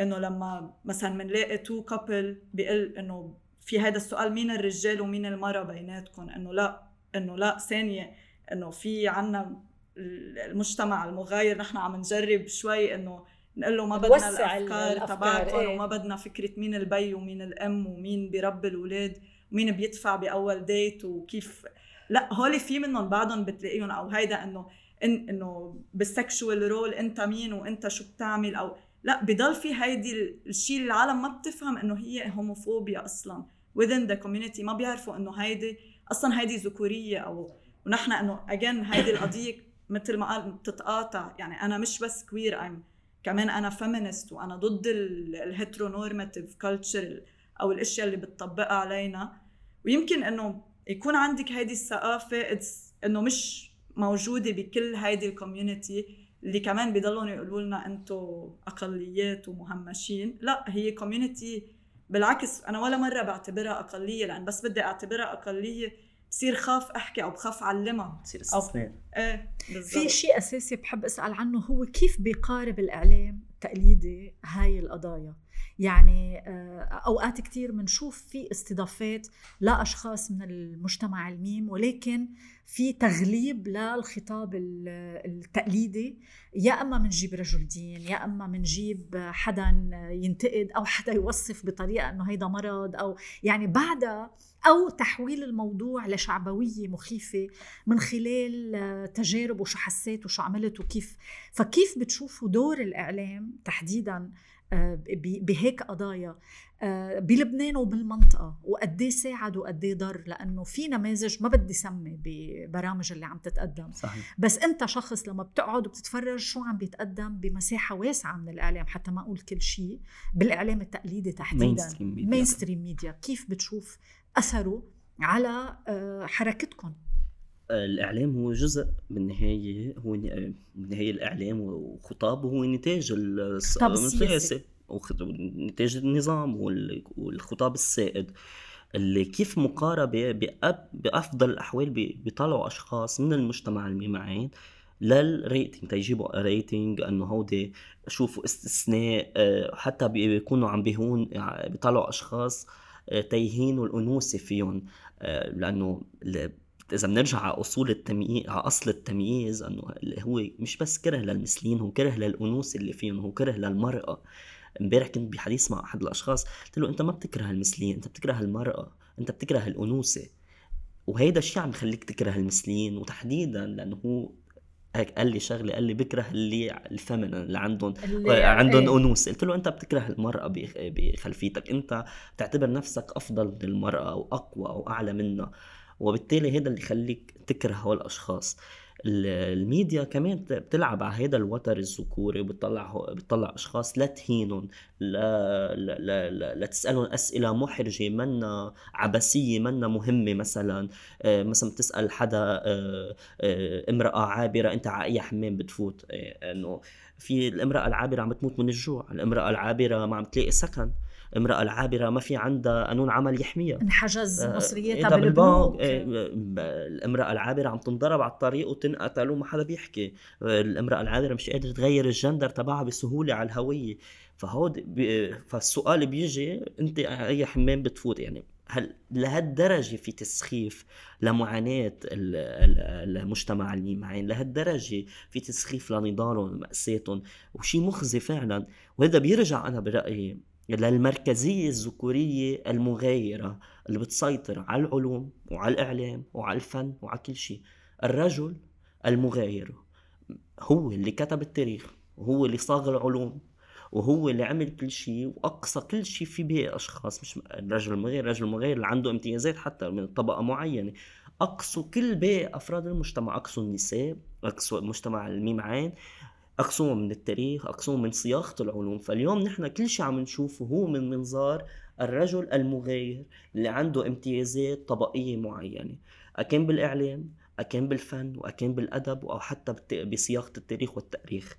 Speaker 3: إنه لما مثلا بنلاقي two couple بيقول إنه في هذا السؤال مين الرجال ومين المرأة بيناتكم إنه لا إنه لا ثانية إنه في عنا المجتمع المغاير نحن عم نجرب شوي إنه نقول له ما بدنا الأفكار تبعكم إيه. وما بدنا فكرة مين البي ومين الأم ومين بيربي الأولاد ومين بيدفع بأول date وكيف لا هول في منهم بعضهم بتلاقيهم أو هيدا إنه إن إنه بال sexual role أنت مين وأنت شو بتعمل أو لا بضل في هيدي الشيء اللي العالم ما بتفهم إنه هي homophobia أصلا within the community ما بيعرفوا إنه هيدي أصلا هيدي ذكورية أو ونحن إنه again هيدي القضية مثل ما قال بتتقاطع. يعني أنا مش بس queer ام كمان أنا feminist وأنا ضد ال heteronormative culture أو الأشياء اللي بتطبقها علينا. ويمكن إنه يكون عندك هيدي الثقافة إنه مش موجودة بكل هيدي ال community اللي كمان بضلهم يقولوا لنا أنتم أقليات ومهمشين. لا هي community بالعكس أنا ولا مرة بعتبرها أقلية لأن بس بدي أعتبرها أقلية بصير خاف أحكي أو بخاف أعلمها.
Speaker 4: بصير استثناء
Speaker 3: إيه
Speaker 2: بالزبط. في شيء أساسي بحب أسأل عنه هو كيف بيقارب الإعلام التقليدي هاي القضايا؟ يعني آه، أوقات كثير بنشوف في استضافات لاشخاص من المجتمع الميم ولكن في تغليب للخطاب التقليدي. يا أما بنجيب رجل دين يا أما بنجيب حدا ينتقد أو حدا يوصف بطريقة إنه هيدا مرض أو يعني بعدها أو تحويل الموضوع لشعبوية مخيفة من خلال تجارب وشو حسيت وشو عملت وكيف. فكيف بتشوفوا دور الإعلام تحديدا آه، بهيك قضايا؟ آه، بلبنان وبالمنطقة وقد إيه ساعد وقد إيه ضر؟ لأنه في نماذج ما بدي سمي ببرامج اللي عم تتقدم.
Speaker 4: صحيح.
Speaker 2: بس أنت شخص لما بتقعد وبتتفرج شو عم بيتقدم؟ بمساحة واسعة من الإعلام حتى ما أقول كل شيء بالإعلام التقليدي تحديدا. mainstream media كيف بتشوف أثره على آه، حركتكم.
Speaker 4: الإعلام هو جزء بالنهاية هو بالنهاية الإعلام وخطابه هو نتاج السياسي. ونتاج النظام والخطاب السائد اللي كيف مقاربة بأفضل الأحوال بيطلعوا أشخاص من مجتمع الميم عين لل rating تيجيبوا rating إنه هودي شوفوا استثناء آه، حتى بيكونوا عم بيهون بيطلعوا أشخاص آه، تيهينوا الانوثه فيهم آه، لأنه إذا بنرجع على أصول التمييز على أصل التمييز إنه هو مش بس كره للمثليين هو كره للانوثه اللي فيهم هو كره للمرأة. امبارح كنت بحديث مع أحد الأشخاص قلت له أنت ما بتكره المثليين أنت بتكره المرأة أنت بتكره الانوثه وهيدا الشيء عم يخليك تكره المثليين وتحديدا لأنه هو هيك قال لي شغلة قال لي بكره اللي الفيمنين اللي عندهم اللي عندهم إيه. أنوثة قلت له أنت بتكره المرأة بخلفيتك أنت بتعتبر نفسك أفضل من المرأة أو اقوى أو اعلى منها وبالتالي هذا اللي يخليك تكره هول الأشخاص الميديا كمان بتلعب على هذا الوتر الذكوري وبتطلع بتطلع أشخاص لا تهينهم لا لا لا, لا, لا تسألهم أسئلة محرجة منا عبثية منا مهمة مثلا. آه، مثلا بتسأل حدا آه، آه، امرأة عابرة أنت على أي حمام بتفوت؟ إنه في الامرأة العابرة عم تموت من الجوع الامرأة العابرة ما عم تلاقي سكن. امرأة العابرة ما في عندها قانون عمل يحميها.
Speaker 2: انحجز آه، مصرياتها بالبنوك
Speaker 4: آه، الامرأة العابرة عم تنضرب على الطريق وتنقتل وما حدا بيحكي. الامرأة العابرة مش قادرة تغير الجندر تبعها بسهولة على الهوية. فهود بي... فالسؤال بيجي أنت أي حمام بتفوت؟ يعني هل لهالدرجة في تسخيف لمعاناة المجتمع اللي معين لهالدرجة في تسخيف لنضالهم ومأساتهم وشي مخزي فعلا. وهذا بيرجع أنا برأيي للمركزية الذكورية المغايرة اللي بتسيطر على العلوم وعلى الإعلام وعلى الفن وعلى كل شيء. الرجل المغاير هو اللي كتب التاريخ وهو اللي صاغ العلوم وهو اللي عمل كل شيء وأقصى كل شيء في باقي أشخاص. مش الرجل المغير الرجل المغير اللي عنده امتيازات حتى من طبقة معينة. أقصوا كل باقي أفراد المجتمع أقصوا النساء أقصوا المجتمع الميم عين. اقسمه من التاريخ اقسمه من صياغة العلوم. فاليوم نحن كل شيء عم نشوفه هو من منظار الرجل المغاير اللي عنده امتيازات طبقية معينة. اكان بالإعلام اكان بالفن واكان بالأدب أو حتى بصياغة التاريخ والتأريخ.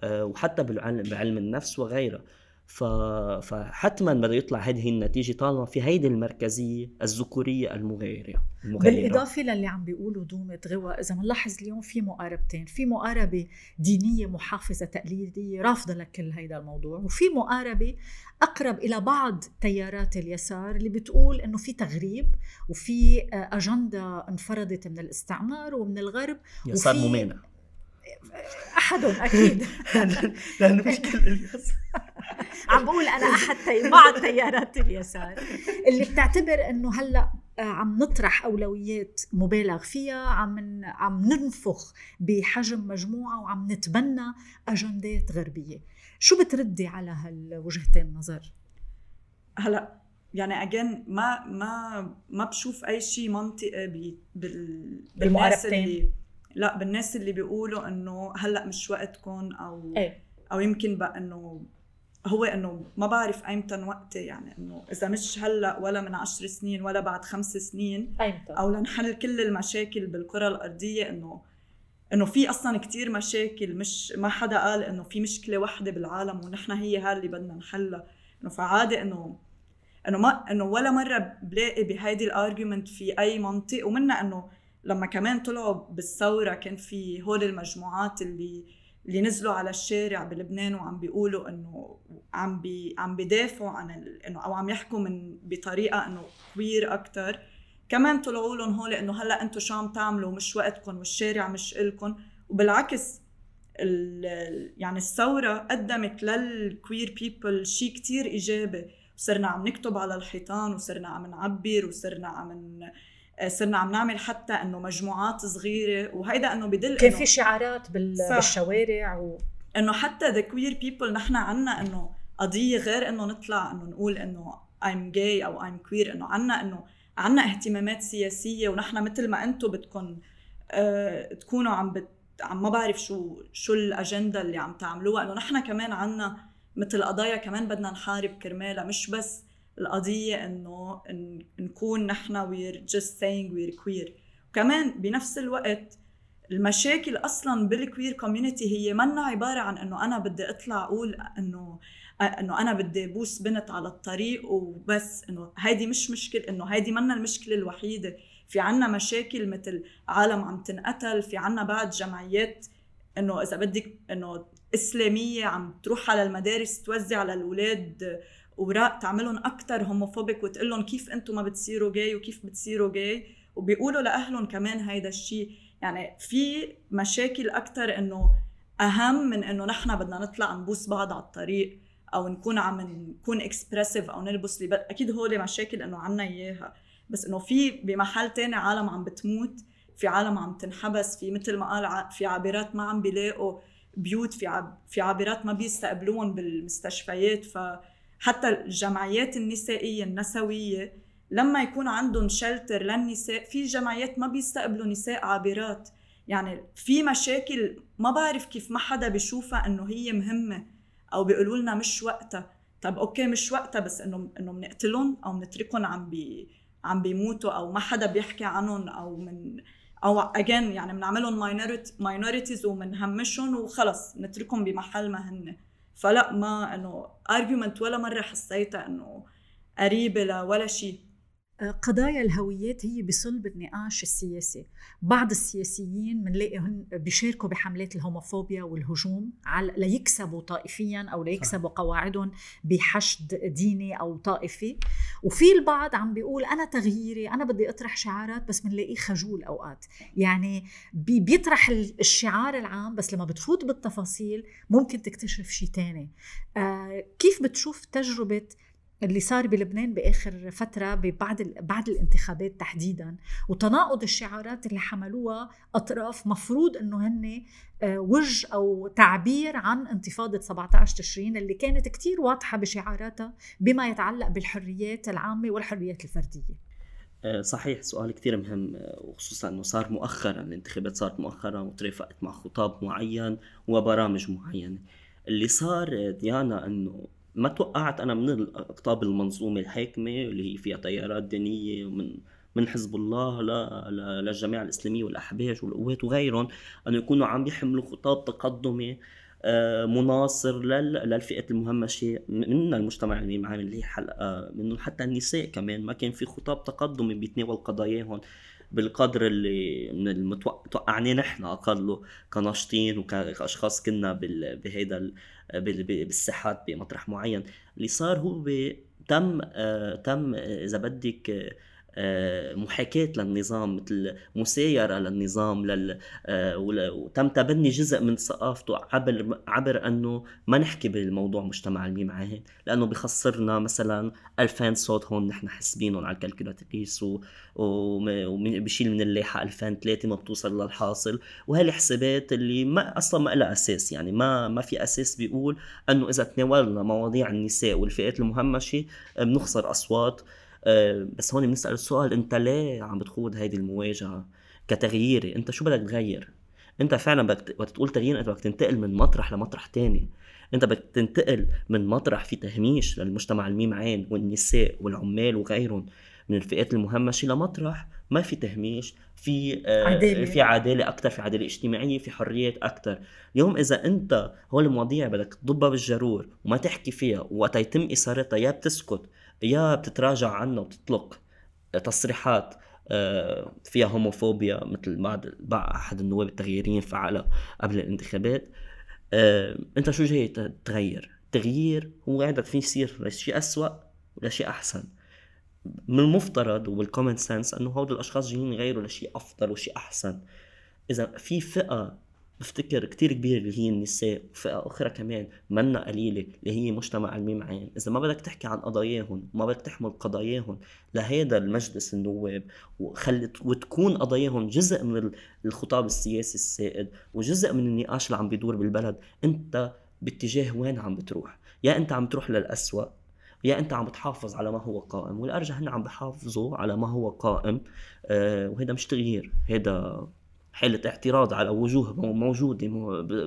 Speaker 4: آه، وحتى بعلم النفس وغيرها. ف... فحتما بده يطلع هذه النتيجة طالما في هيدي المركزية الذكورية المغايره.
Speaker 2: بالإضافة للي عم بيقولوا دومة غوى إذا بنلاحظ اليوم في مقاربتين في مقاربة دينية محافظة تقليدية رافضة لكل هيدا الموضوع وفي مقاربة أقرب إلى بعض تيارات اليسار اللي بتقول إنه في تغريب وفي أجندة انفرضت من الاستعمار ومن الغرب
Speaker 4: يسار ممانع
Speaker 2: أحدهم أكيد. *laughs*
Speaker 4: لأنه مش *laughs* كل اليسار. *laughs*
Speaker 2: عم بقول أنا أحد بعض تيارات اليسار. اللي بتعتبر إنه هلأ آه، عم نطرح أولويات مبالغ فيها عم عم ننفخ بحجم مجموعة وعم نتبنى أجندات غربية. شو بتردي على هالوجهتين النظر
Speaker 3: هلأ يعني اجين ما ما ما بشوف أي شيء منطقي بال بالناس اللي لأ بالناس اللي بيقولوا إنه هلأ مش وقتكم أو إيه؟ أو يمكن بقى إنه هو إنه ما بعرف ايمتى وقتي يعني إنه إذا مش هلأ ولا من عشر سنين ولا بعد خمس سنين
Speaker 2: أيمتى.
Speaker 3: أو لنحل كل المشاكل بالكره الأرضية إنه إنه في أصلا كتير مشاكل مش ما حدا قال إنه في مشكلة واحدة بالعالم ونحن هي هاي اللي بدنا نحلها إنه فعادي إنه إنه ما إنه ولا مرة بلاقي بهيدي الارجيومنت في أي منطق ومنها إنه لما كمان طلعوا بالثورة كان في هول المجموعات اللي اللي نزلوا على الشارع بلبنان وعم بيقولوا إنه عم بي عم بيدافعوا عن إنه أو عم يحكوا من بطريقة إنه queer أكثر كمان طلعوا لهم هول إنه هلأ أنتم شو عم تعملوا؟ مش وقتكم والشارع مش إلكم. وبالعكس يعني الثورة قدمت لل queer people شيء كتير إيجابي. وصرنا عم نكتب على الحيطان وصرنا عم نعبر وصرنا عم صرنا عم نعمل حتى إنه مجموعات صغيرة وهيدا إنه بدل
Speaker 2: كان في شعارات بالشوارع و...
Speaker 3: إنه حتى the queer people نحن عنا إنه قضية غير إنه نطلع إنه نقول إنه I'm gay أو I'm queer إنه عنا إنه عنا اهتمامات سياسية ونحن مثل ما أنتم بدكم آه تكونوا عم بت عم ما بعرف شو شو الأجندة اللي عم تعملوها إنه نحن كمان عنا مثل قضايا كمان بدنا نحارب كرمالها مش بس القضية إنه نكون نحن we're just saying we're queer وكمان بنفس الوقت المشاكل أصلا بال queer community هي منا عبارة عن إنه أنا بدي أطلع أقول إنه إنه أنا بدي بوس بنت على الطريق وبس إنه هيدي مش مشكله إنه هيدي منا المشكلة الوحيدة. في عنا مشاكل مثل عالم عم تنقتل في عنا بعد جمعيات إنه إذا بدك إنه إسلامية عم تروح على المدارس توزع على الأولاد اوراق تعملهم أكثر homophobic وتقول لهم كيف أنتم ما بتصيروا جاي وكيف بتصيروا جاي وبيقولوا لأهلهم كمان هيدا الشيء يعني في مشاكل أكثر إنه أهم من إنه نحن بدنا نطلع نبوس بعض على الطريق أو نكون عم نكون اكسبرسيف أو نلبس لباس أكيد هول مشاكل إنه عنا إياها. بس إنه في بمحل تاني عالم عم بتموت في عالم عم تنحبس في مثل ما قال في عابرات ما عم بيلاقوا بيوت في عب في عابرات ما بيستقبلوهم بالمستشفيات. فحتى الجمعيات النسائية النسوية لما يكون عندهم shelter للنساء في جمعيات ما بيستقبلوا نساء عابرات. يعني في مشاكل ما بعرف كيف ما حدا بيشوفها إنه هي مهمة أو بيقولوا لنا مش وقتها. طب okay مش وقتها بس إنه إنه بنقتلهم أو بنتركهم عم بي عم بيموتوا أو ما حدا بيحكي عنهم أو من أو again يعني بنعملهم minorities وبنهمشهم وخلص نتركهم بمحل ما هن. فلا ما إنه argument ولا مرة حسيتها إنه قريبة لولا شيء
Speaker 2: قضايا الهويات هي بصلب النقاش السياسي. بعض السياسيين بنلاقيهم بيشاركوا بحملات الهوموفوبيا والهجوم على ليكسبوا طائفيا أو ليكسبوا قواعدهم بحشد ديني أو طائفي. وفي البعض عم بيقول أنا تغييري أنا بدي أطرح شعارات بس بنلاقيه خجول أوقات. يعني بيطرح الشعار العام بس لما بتفوت بالتفاصيل ممكن تكتشف شيء تاني. آه كيف بتشوف تجربة اللي صار بلبنان بآخر فترة بعد بعد الانتخابات تحديدا وتناقض الشعارات اللي حملوها أطراف مفروض إنه هن آه، وجه أو تعبير عن انتفاضة 17 تشرين اللي كانت كتير واضحة بشعاراتها بما يتعلق بالحريات العامة والحريات الفردية.
Speaker 4: آه، صحيح سؤال كتير مهم آه، وخصوصا إنه صار مؤخرا الانتخابات صارت مؤخرا وترافقت مع خطاب معين وبرامج معينة. اللي صار ديانا إنه ما توقعت أنا من اقطاب المنظومة الحاكمة اللي هي فيها تيارات دينية ومن من حزب الله للجماعه الإسلامية والأحباش والقوات وغيرهم انه يكونوا عم يحملوا خطاب تقدمي آه، مناصر للفئات المهمشة من المجتمع المعامل اللي هي حلقة منهم حتى النساء كمان. ما كان في خطاب تقدمي بيتناول قضاياهم. بالقدر اللي من المتوقع نحن اقله كناشطين وكأشخاص كنا بهذا بالساحات بمطرح معين. اللي صار هو تم آه، تم إذا بدك آه، محاكاة للنظام مثل مسايرة للنظام لل آه، وتم تبني جزء من ثقافته عبر عبر أنه ما نحكي بالموضوع مجتمع الميم لأنه بخسرنا مثلا 2000 صوت هون نحن حاسبينهم على الكالكولاتريس وبشيل من اللائحة 2003 ما بتوصل للحاصل وهي الحسابات اللي ما أصلا ما لها أساس يعني ما ما في أساس بيقول أنه إذا تناولنا مواضيع النساء والفئات المهمشة بنخسر أصوات آه، بس هون بنسأل السؤال انت ليه عم بتخوض هيدي المواجهة كتغييري؟ انت شو بدك تغير؟ انت فعلا بدك وقت تقول تغيير انت بدك تنتقل من مطرح لمطرح تاني. انت بدك تنتقل من مطرح في تهميش للمجتمع الميم عين والنساء والعمال وغيرهم من الفئات المهمشة لمطرح. ما في تهميش في آه عدالة. في عدالة أكثر في عدالة اجتماعية في حريات أكثر اليوم إذا أنت هول المواضيع بدك تضبها بالجرور وما تحكي فيها وقت يتم إثارتها يا بتسكت يا بتتراجع عنه وتطلق تصريحات آه، فيها هوموفوبيا مثل بعض أحد النواب التغييريين فعلها قبل الانتخابات. آه، أنت شو جاي تغير؟ تغيير هو عندك في يصير لشيء اسوء ولشيء أحسن. من المفترض وبالكومن سنس إنه هودول الأشخاص جايين يغيروا لشيء أفضل وشيء أحسن. إذا في فئة بفتكر كتير كبير اللي هي النساء وفئة أخرى كمان منا قليلة اللي هي مجتمع الميم عين إذا ما بدك تحكي عن قضاياهم وما بدك تحمل قضاياهم لهذا المجلس النواب وخلت وتكون قضاياهم جزء من الخطاب السياسي السائد وجزء من النقاش اللي عم بيدور بالبلد. أنت باتجاه وين عم بتروح؟ يا أنت عم تروح للأسوأ يا أنت عم بتحافظ على ما هو قائم والأرجح هن عم بحافظوا على ما هو قائم. آه وهذا مش تغيير هذا حالة اعتراض على وجوه موجودة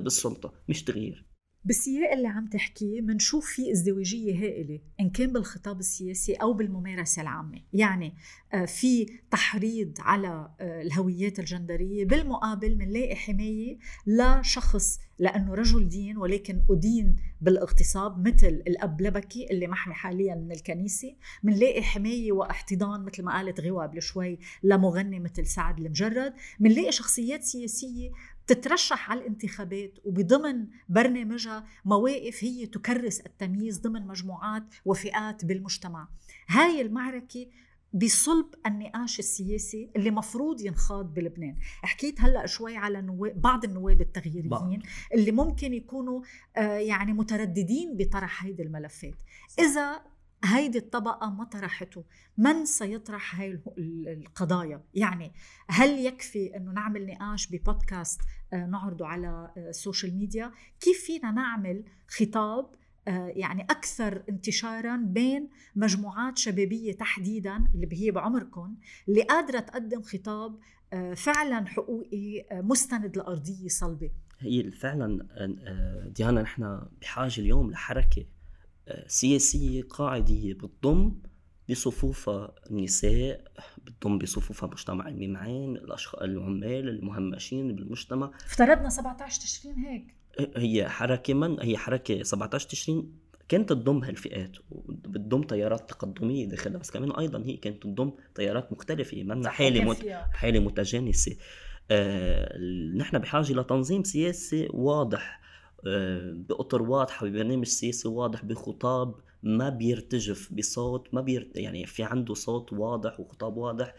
Speaker 4: بالسلطة مش تغيير.
Speaker 2: بالسياق اللي عم تحكيه بنشوف في ازدواجية هائلة إن كان بالخطاب السياسي أو بالممارسة العامة. يعني آه، في تحريض على آه، الهويات الجندرية بالمقابل بنلاقي حماية لشخص لأنه رجل دين ولكن أدين بالاغتصاب مثل الأب لبكي اللي محمي حاليا من الكنيسة. منلاقي حماية واحتضان مثل ما قالت غوا قبل شوي لمغني مثل سعد المجرد. منلاقي شخصيات سياسية تترشح على الانتخابات وبضمن برنامجها مواقف هي تكرس التمييز ضمن مجموعات وفئات بالمجتمع. هاي المعركة بصلب النقاش السياسي اللي مفروض ينخاض بلبنان. حكيت هلأ شوي على نواب بعض النواب التغييريين بعض. اللي ممكن يكونوا آه، يعني مترددين بطرح هيدي الملفات. إذا هيدي الطبقة ما طرحته من سيطرح هاي القضايا؟ يعني هل يكفي أنه نعمل نقاش ببودكاست آه، نعرضه على السوشيال آه، ميديا كيف فينا نعمل خطاب يعني أكثر انتشارا بين مجموعات شبابية تحديدا اللي هي بعمركم اللي قادرة تقدم خطاب فعلا حقوقي مستند لأرضية صلبة.
Speaker 4: هي فعلا ديانا نحن بحاجة اليوم لحركة سياسية قاعدية بتضم بصفوفها النساء بتضم بصفوفها مجتمع الميمعين الأشخاص العمال المهمشين بالمجتمع.
Speaker 2: افترضنا 17 تشرين هيك.
Speaker 4: هي حركة من هي حركة 17 تشرين كانت تضم هالفئات وبتضم تيارات تقدمية داخلها بس كمان أيضا هي كانت تضم تيارات مختلفة منا حالة مت... حالة متجانسة. آه... نحن بحاجة لتنظيم سياسي واضح آه، بأطر واضحة ببرنامج سياسي واضح بخطاب ما بيرتجف بصوت ما بيرت يعني في عنده صوت واضح وخطاب واضح.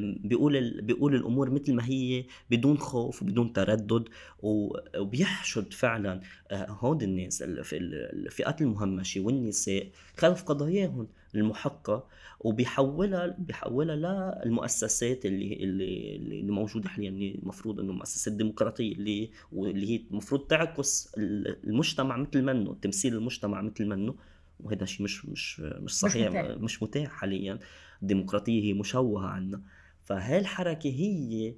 Speaker 4: بيقول بيقول الأمور مثل ما هي بدون خوف وبدون تردد وبيحشد فعلا آه، هود الناس الفئات المهمشة والنساء خلف قضاياهم المحقة وبيحولها بيحولها للمؤسسات اللي اللي اللي موجودة حاليا اللي المفروض إنه مؤسسات ديمقراطية اللي واللي هي المفروض تعكس المجتمع مثل منه تمثيل المجتمع مثل منه وهذا شيء مش مش مش صحيح مش متاح, مش متاح حاليا. الديمقراطيه هي مشوهة عنا. فهي الحركه هي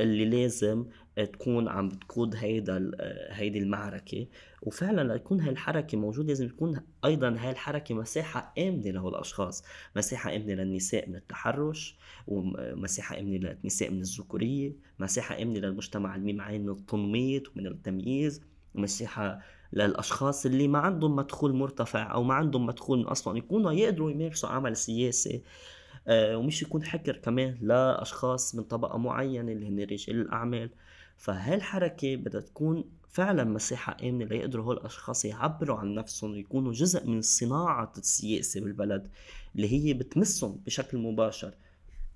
Speaker 4: اللي لازم تكون عم بتقود هيدا هيدي المعركة. وفعلا لتكون هاي الحركه موجودة لازم تكون أيضا هاي الحركه مساحة آمنة لهول الاشخاص مساحة آمنة للنساء من التحرش ومساحه آمنة للنساء من الذكورية مساحة آمنة للمجتمع الميمعين من التنميط ومن التمييز مساحة للأشخاص اللي ما عندهم مدخول مرتفع أو ما عندهم مدخول أصلا يكونوا يقدروا يمارسوا عمل سياسي. ومش يكون حكر كمان لأشخاص من طبقة معينة اللي هن رجال الأعمال. فهالحركه بدها تكون فعلا مساحة آمنة ليقدروا هول الأشخاص يعبروا عن نفسهم ويكونوا جزء من صناعة السياسة بالبلد اللي هي بتمسهم بشكل مباشر.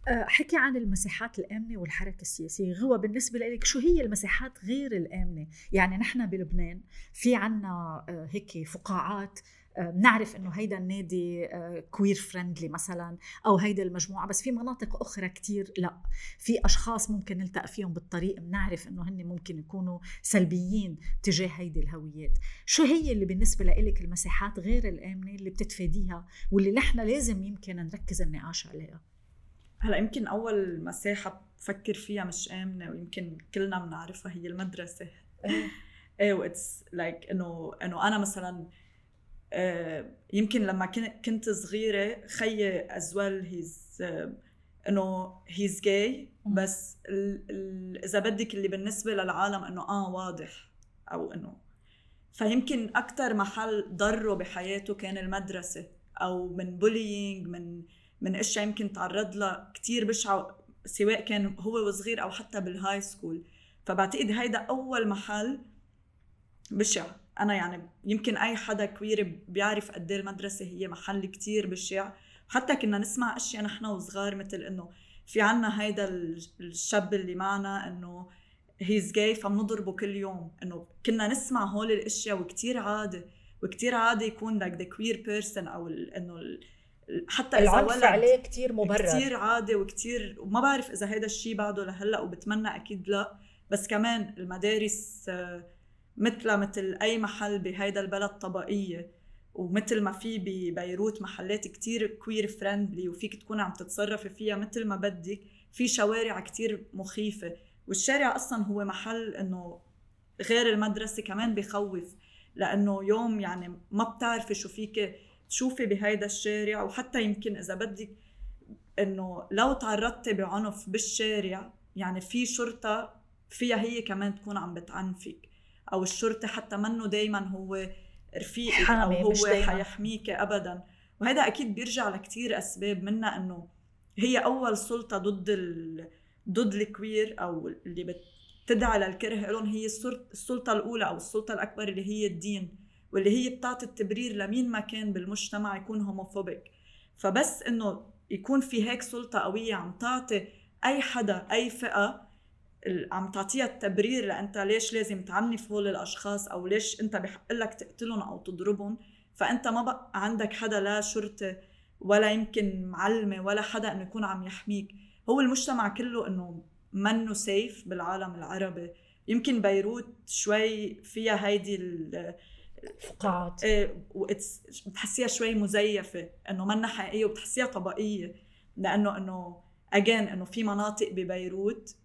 Speaker 2: آه، حكي عن المساحات الآمنة والحركة السياسية. غوى بالنسبة لك شو هي المساحات غير الآمنة؟ يعني نحن بلبنان في عنا آه، هيك فقاعات بنعرف إنه هيدا النادي queer friendly مثلا أو هيدا المجموعة بس في مناطق أخرى كتير لا. في أشخاص ممكن نلتقى فيهم بالطريق بنعرف إنه هن ممكن يكونوا سلبيين تجاه هيدي الهويات. شو هي اللي بالنسبة لإلك المساحات غير الآمنة اللي بتتفاديها واللي نحن لازم يمكن نركز النقاش عليها؟
Speaker 3: هلأ يمكن أول مساحة بفكر فيها مش آمنة ويمكن كلنا بنعرفها هي المدرسة. إيه. *laughs* و it's like إنه إنه أنا مثلا آه، يمكن لما كنت صغيرة خيي as well he's إنه he's gay بس إذا بدك اللي بالنسبة للعالم إنه آه واضح أو إنه فيمكن أكثر محل ضره بحياته كان المدرسة أو من bullying من من أشياء يمكن تعرض لها كثير بشعة سواء كان هو وصغير أو حتى بال high school فبعتقد هيدا أول محل بشع. أنا يعني يمكن أي حدا كوير بيعرف قد إيه المدرسة هي محل كتير بشع. حتى كنا نسمع أشياء نحن وصغار مثل إنه في عنا هيدا الشاب اللي معنا إنه هيز جاي فبنضربه كل يوم. إنه كنا نسمع هول الأشياء وكتير عادي وكتير عادي يكون like the queer person أو إنه
Speaker 2: حتى إذا العنف عليه كثير مبرر.
Speaker 3: كثير عادي وكثير وما بعرف إذا هيدا الشيء بعده لهلأ وبتمنى أكيد لأ. بس كمان المدارس آه مثل مثل أي محل بهيدا البلد طبقيه ومثل ما في ببيروت محلات كتير queer friendly وفيك تكون عم تتصرفي فيها مثل ما بدك في شوارع كتير مخيفة. والشارع أصلا هو محل إنه غير المدرسة كمان بخوف لأنه يوم يعني ما بتعرفي شو فيك تشوفي بهيدا الشارع. وحتى يمكن إذا بدك إنه لو تعرضتي بعنف بالشارع يعني في شرطة فيها هي كمان تكون عم بتعنفك. أو الشرطي حتى منه دائما هو رفيقك
Speaker 1: أو
Speaker 3: هو
Speaker 1: دايماً.
Speaker 3: حيحميك ابدا وهذا أكيد بيرجع لكتير أسباب منها إنه هي أول سلطة ضد ال... ضد ال queer أو اللي بتدعي للكره لهم هي السلط- السلطة الأولى أو السلطة الأكبر اللي هي الدين واللي هي بتعطي التبرير لمين ما كان بالمجتمع يكون homophobic فبس إنه يكون في هيك سلطة قوية عم تعطي أي حدا أي فئة عم تعطيها التبرير لأنت ليش لازم تعنف هول الأشخاص أو ليش أنت بحق لك تقتلهم أو تضربهم. فأنت ما بقى عندك حدا لا شرطة ولا يمكن معلمة ولا حدا إنه يكون عم يحميك. هو المجتمع كله إنه منه سيف بالعالم العربي. يمكن بيروت شوي فيها هيدي ال-
Speaker 1: فقاعات.
Speaker 3: إيه بتحسيها شوي مزيفة إنه منا حقيقية وبتحسيها طبقيه لأنه إنه again إنه في مناطق ببيروت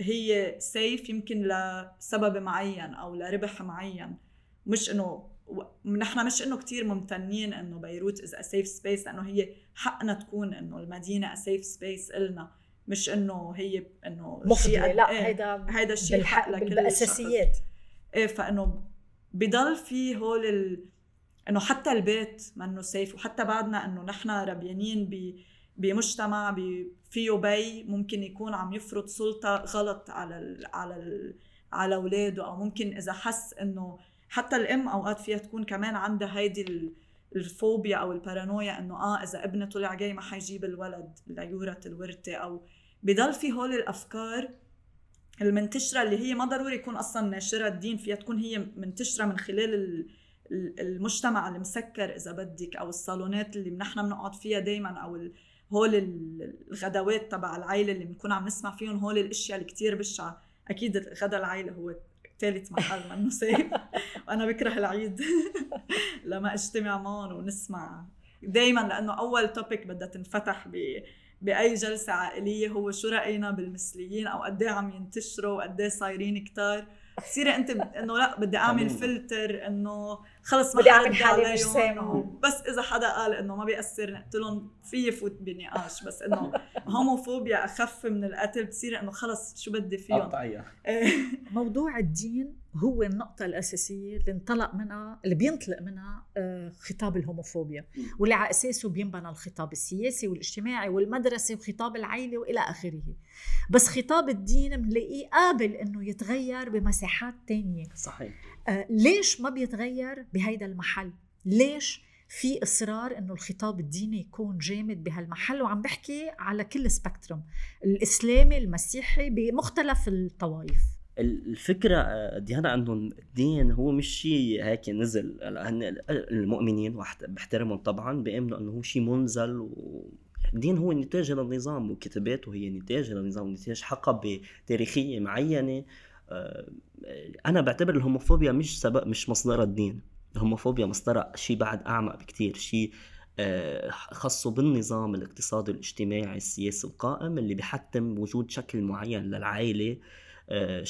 Speaker 3: هي safe يمكن لسبب معين أو لربح معين. مش إنه نحن مش إنه كتير ممتنين إنه بيروت is safe space لأنه هي حقنا تكون إنه المدينة safe space إلنا. مش إنه هي إنه
Speaker 1: مفضله لا
Speaker 3: إيه،
Speaker 1: هيدا
Speaker 3: هيدا الشيء حق لكل
Speaker 1: بالأساسيات.
Speaker 3: إيه فإنه بضل في هول ال... إنه حتى البيت منه safe وحتى بعدنا إنه نحن ربيانين ب... بمجتمع. فيه بي ممكن يكون عم يفرض سلطة غلط على ال... على ال... على أولاده أو ممكن إذا حس إنه حتى الأم أوقات فيها تكون كمان عندها هيدي ال... الفوبيا أو البارانويا إنه آه إذا ابني طلع جاي ما حيجيب الولد ليورث الورثة أو بضل في هول الأفكار المنتشرة اللي هي ما ضروري يكون أصلا ناشرة الدين فيها تكون هي منتشرة من خلال ال- ال- المجتمع المسكر إذا بدك أو الصالونات اللي نحن بنقعد فيها دائما أو هول ال- الغدوات تبع العائله اللي بنكون عم نسمع فيهم هول الأشياء اللي كتير بشعة. أكيد غدا العائله هو ثالث محل منه سيف *laughs* وأنا بكره العيد. *laughs* لما أجتمع معهم ونسمع. دائما لأنه أول توبيك بدها تنفتح ب بأي جلسة عائلية هو شو رأينا بالمثليين أو قد إيه عم ينتشروا وقد إيه صايرين كتار. بتصيري أنت إنه لا بدي
Speaker 4: أعمل.
Speaker 3: فلتر إنه خلص ما
Speaker 1: بدي
Speaker 3: حرد
Speaker 1: حالي مش
Speaker 3: عليهم
Speaker 1: سامع.
Speaker 3: بس إذا حدا قال إنه ما بيأثر نقتلهم في فوت بنقاش بس إنه homophobia أخف من القتل بتصيري إنه خلص شو بدي فيهم؟
Speaker 4: قطعية.
Speaker 3: إيه. *laughs*
Speaker 1: موضوع الدين هو النقطة الأساسية اللي انطلق منها اللي بينطلق منها آه، خطاب ال homophobia واللي على أساسه بينبنى الخطاب السياسي والاجتماعي والمدرسي وخطاب العائلة وإلى آخره. بس خطاب الدين بنلاقيه قابل إنه يتغير بمساحات تانية.
Speaker 4: صحيح.
Speaker 1: ليش ما بيتغير بهيدا المحل؟ ليش في إصرار إنه الخطاب الديني يكون جامد بهالمحل؟ وعم بحكي على كل سبكتروم الإسلامي المسيحي بمختلف الطوائف.
Speaker 4: الفكرة آه، ديانا انه الدين هو مش شيء هيك نزل. هن المؤمنين بحترمهم طبعا بيأمنوا إنه هو شيء منزل و الدين هو نتاج للنظام وكتاباته هي نتاج للنظام ونتاج حقب تاريخية معينة. آه، أنا بعتبر الهوموفوبيا مش سبب مش مصدرها الدين. الهوموفوبيا مصدرها شيء بعد أعمق بكتير. شيء آه، خاصه بالنظام الاقتصادي الاجتماعي السياسي القائم اللي بيحتم وجود شكل معين للعائلة. آه،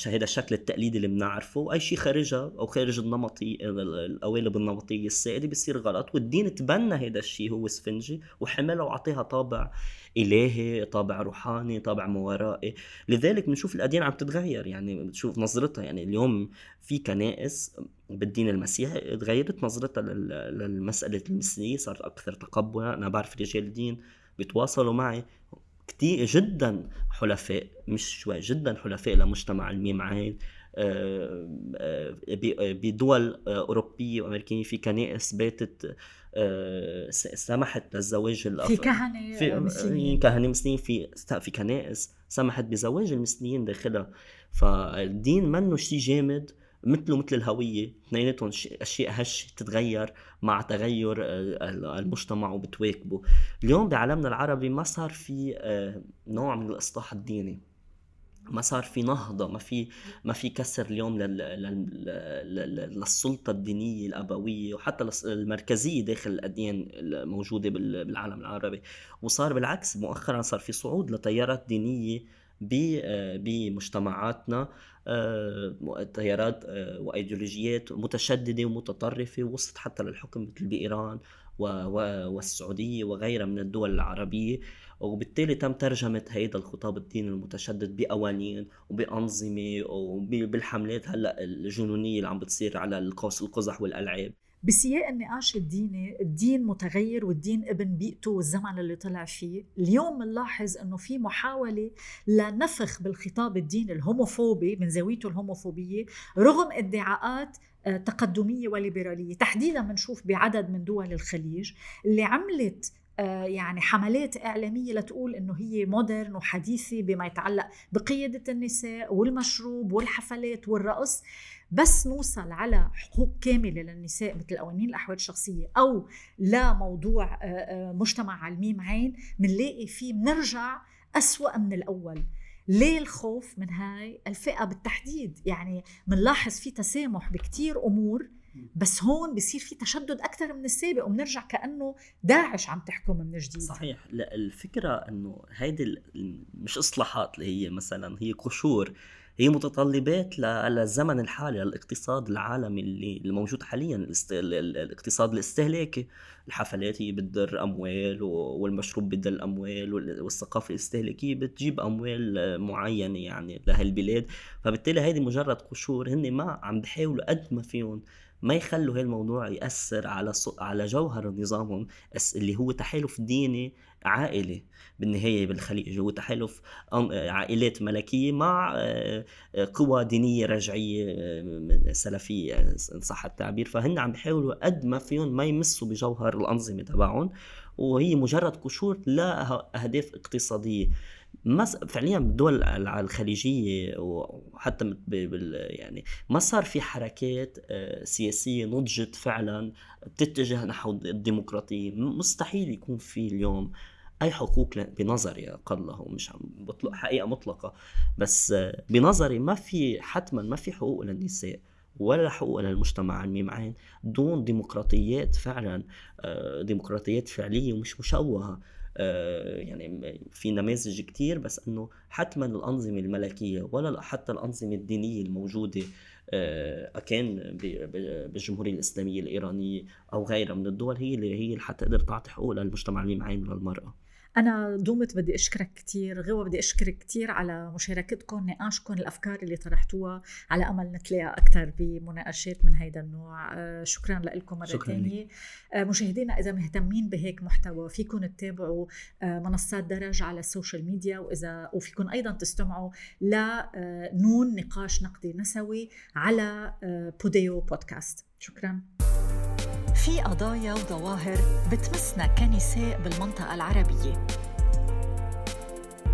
Speaker 4: هذا الشكل التقليدي اللي بنعرفه. واي شيء خارجها أو خارج النمطي القوالب النمطية السائدة بيصير غلط. والدين تبنى هذا الشيء هو اسفنجي وحملها وعطيها طابع إلهي طابع روحاني طابع موارائي. لذلك بنشوف الاديان عم تتغير. يعني بتشوف نظرتها يعني اليوم في كنائس بالدين المسيحي تغيرت نظرتها لل- للمسألة المثلية. صارت أكثر تقبلا أنا بعرف رجال دين بيتواصلوا معي كتير جدا. حلفاء مش شوي جدا حلفاء لمجتمع الميم عين آه، آه، ب- بدول آه، أوروبية وأمريكية في كنائس باتت آه، سمحت للزواج الأف-
Speaker 1: في كهنة
Speaker 4: في
Speaker 1: آه، مسلمين
Speaker 4: كهنة مسلمين في في كنائس سمحت بزواج المسلمين داخلها. فالدين منه شيء جامد مثله مثل الهوية. اثنيناتهم شي- أشياء هش تتغير مع تغير المجتمع وبتواكبه. اليوم بعالمنا العربي ما صار في آه، نوع من الإصلاح الديني. ما صار في نهضة ما في ما في كسر اليوم لل... لل... لل... للسلطة الدينية الأبوية وحتى المركزية داخل الأديان الموجودة بال- بالعالم العربي. وصار بالعكس مؤخرا صار في صعود لتيارات دينية ب- آه، بمجتمعاتنا تيارات آه، وأيديولوجيات متشددة ومتطرفة وصلت حتى للحكم مثل بإيران والسعودية وغيرها من الدول العربية. وبالتالي تم ترجمة هيدا الخطاب الديني المتشدد بقوانين وبأنظمة وبالحملات هلأ الجنونية اللي عم بتصير على القوس القزح والألعاب.
Speaker 2: بسياق النقاش الديني الدين متغير والدين ابن بيئته والزمن اللي طلع فيه. اليوم بنلاحظ إنه في محاولة لنفخ بالخطاب الديني الهوموفوبي من زاويته الهوموفوبية رغم ادعاءات آه، تقدمية وليبرالية. تحديدا بنشوف بعدد من دول الخليج اللي عملت يعني حملات إعلامية لتقول إنه هي مودرن وحديثة بما يتعلق بقيادة النساء والمشروب والحفلات والرقص بس نوصل على حقوق كاملة للنساء مثل قوانين الأحوال الشخصية أو لموضوع آه، آه، مجتمع على الميم عين بنلاقي فيه بنرجع أسوأ من الأول. ليه الخوف من هاي الفئة بالتحديد؟ يعني بنلاحظ في تسامح بكتير أمور بس هون بصير في تشدد أكثر من السابق وبنرجع كأنه داعش عم تحكم من جديد.
Speaker 4: صحيح. لا الفكرة إنه هيدي مش إصلاحات اللي هي مثلا هي قشور. هي متطلبات للزمن الحالي للاقتصاد العالمي اللي الموجود حاليا. الاقتصاد الاستهلاكي. الحفلات هي بتدر أموال والمشروب بدل أموال والثقافة الاستهلاكية بتجيب أموال معينة يعني لهالبلاد. فبالتالي هيدي مجرد قشور. هن ما عم بحاولوا قد ما فيهم ما يخلوا هالموضوع الموضوع يأثر على على جوهر نظامهم اللي هو تحالف ديني عائلي. بالنهاية بالخليج هو تحالف عائلات ملكية مع آه، قوى دينية رجعية آه، سلفية إن صح التعبير. فهن عم بيحاولوا قد ما فيهم ما يمسوا بجوهر الأنظمة تبعهم وهي مجرد قشور لا أهداف اقتصادية. ما فعليا بالدول الخليجية وحتى يعني ما صار في حركات آه، سياسية نضجت فعلا بتتجه نحو الديمقراطية. مستحيل يكون في اليوم أي حقوق بنظري اقله مش عم بطلق حقيقة مطلقة. بس آه، بنظري ما في حتما ما في حقوق للنساء ولا حقوق للمجتمع الميم عين دون ديمقراطيات فعلا آه، ديمقراطيات فعلية ومش مشوهة. يعني في نماذج كتير بس إنه حتما الأنظمة الملكية ولا حتى الأنظمة الدينية الموجودة آه، كان بالجمهورية الإسلامية الإيرانية أو غيرها من الدول هي اللي هي اللي حتقدر تعطي حقوق للمجتمع المعين للمرأة.
Speaker 2: أنا ضومط بدي أشكرك كثير غوى بدي أشكرك كثير على مشاركتكم نقاشكم الأفكار اللي طرحتوها على أمل نتلاقى أكثر بمناقشات من هيدا النوع. آه، شكرا لكم مرة ثانية آه، مشاهدينا إذا مهتمين بهيك محتوى فيكم تتابعوا آه، منصات درج على السوشيال ميديا وإذا وفيكم أيضا تستمعوا لنون نقاش نقدي نسوي على بوديو بودكاست شكرا. في قضايا وظواهر بتمسنا كنساء بالمنطقة العربية.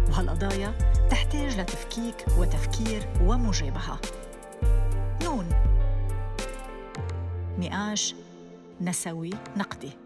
Speaker 2: وهالقضايا تحتاج لتفكيك وتفكير ومجابهة. نون. نقاش نسوي. نقدي.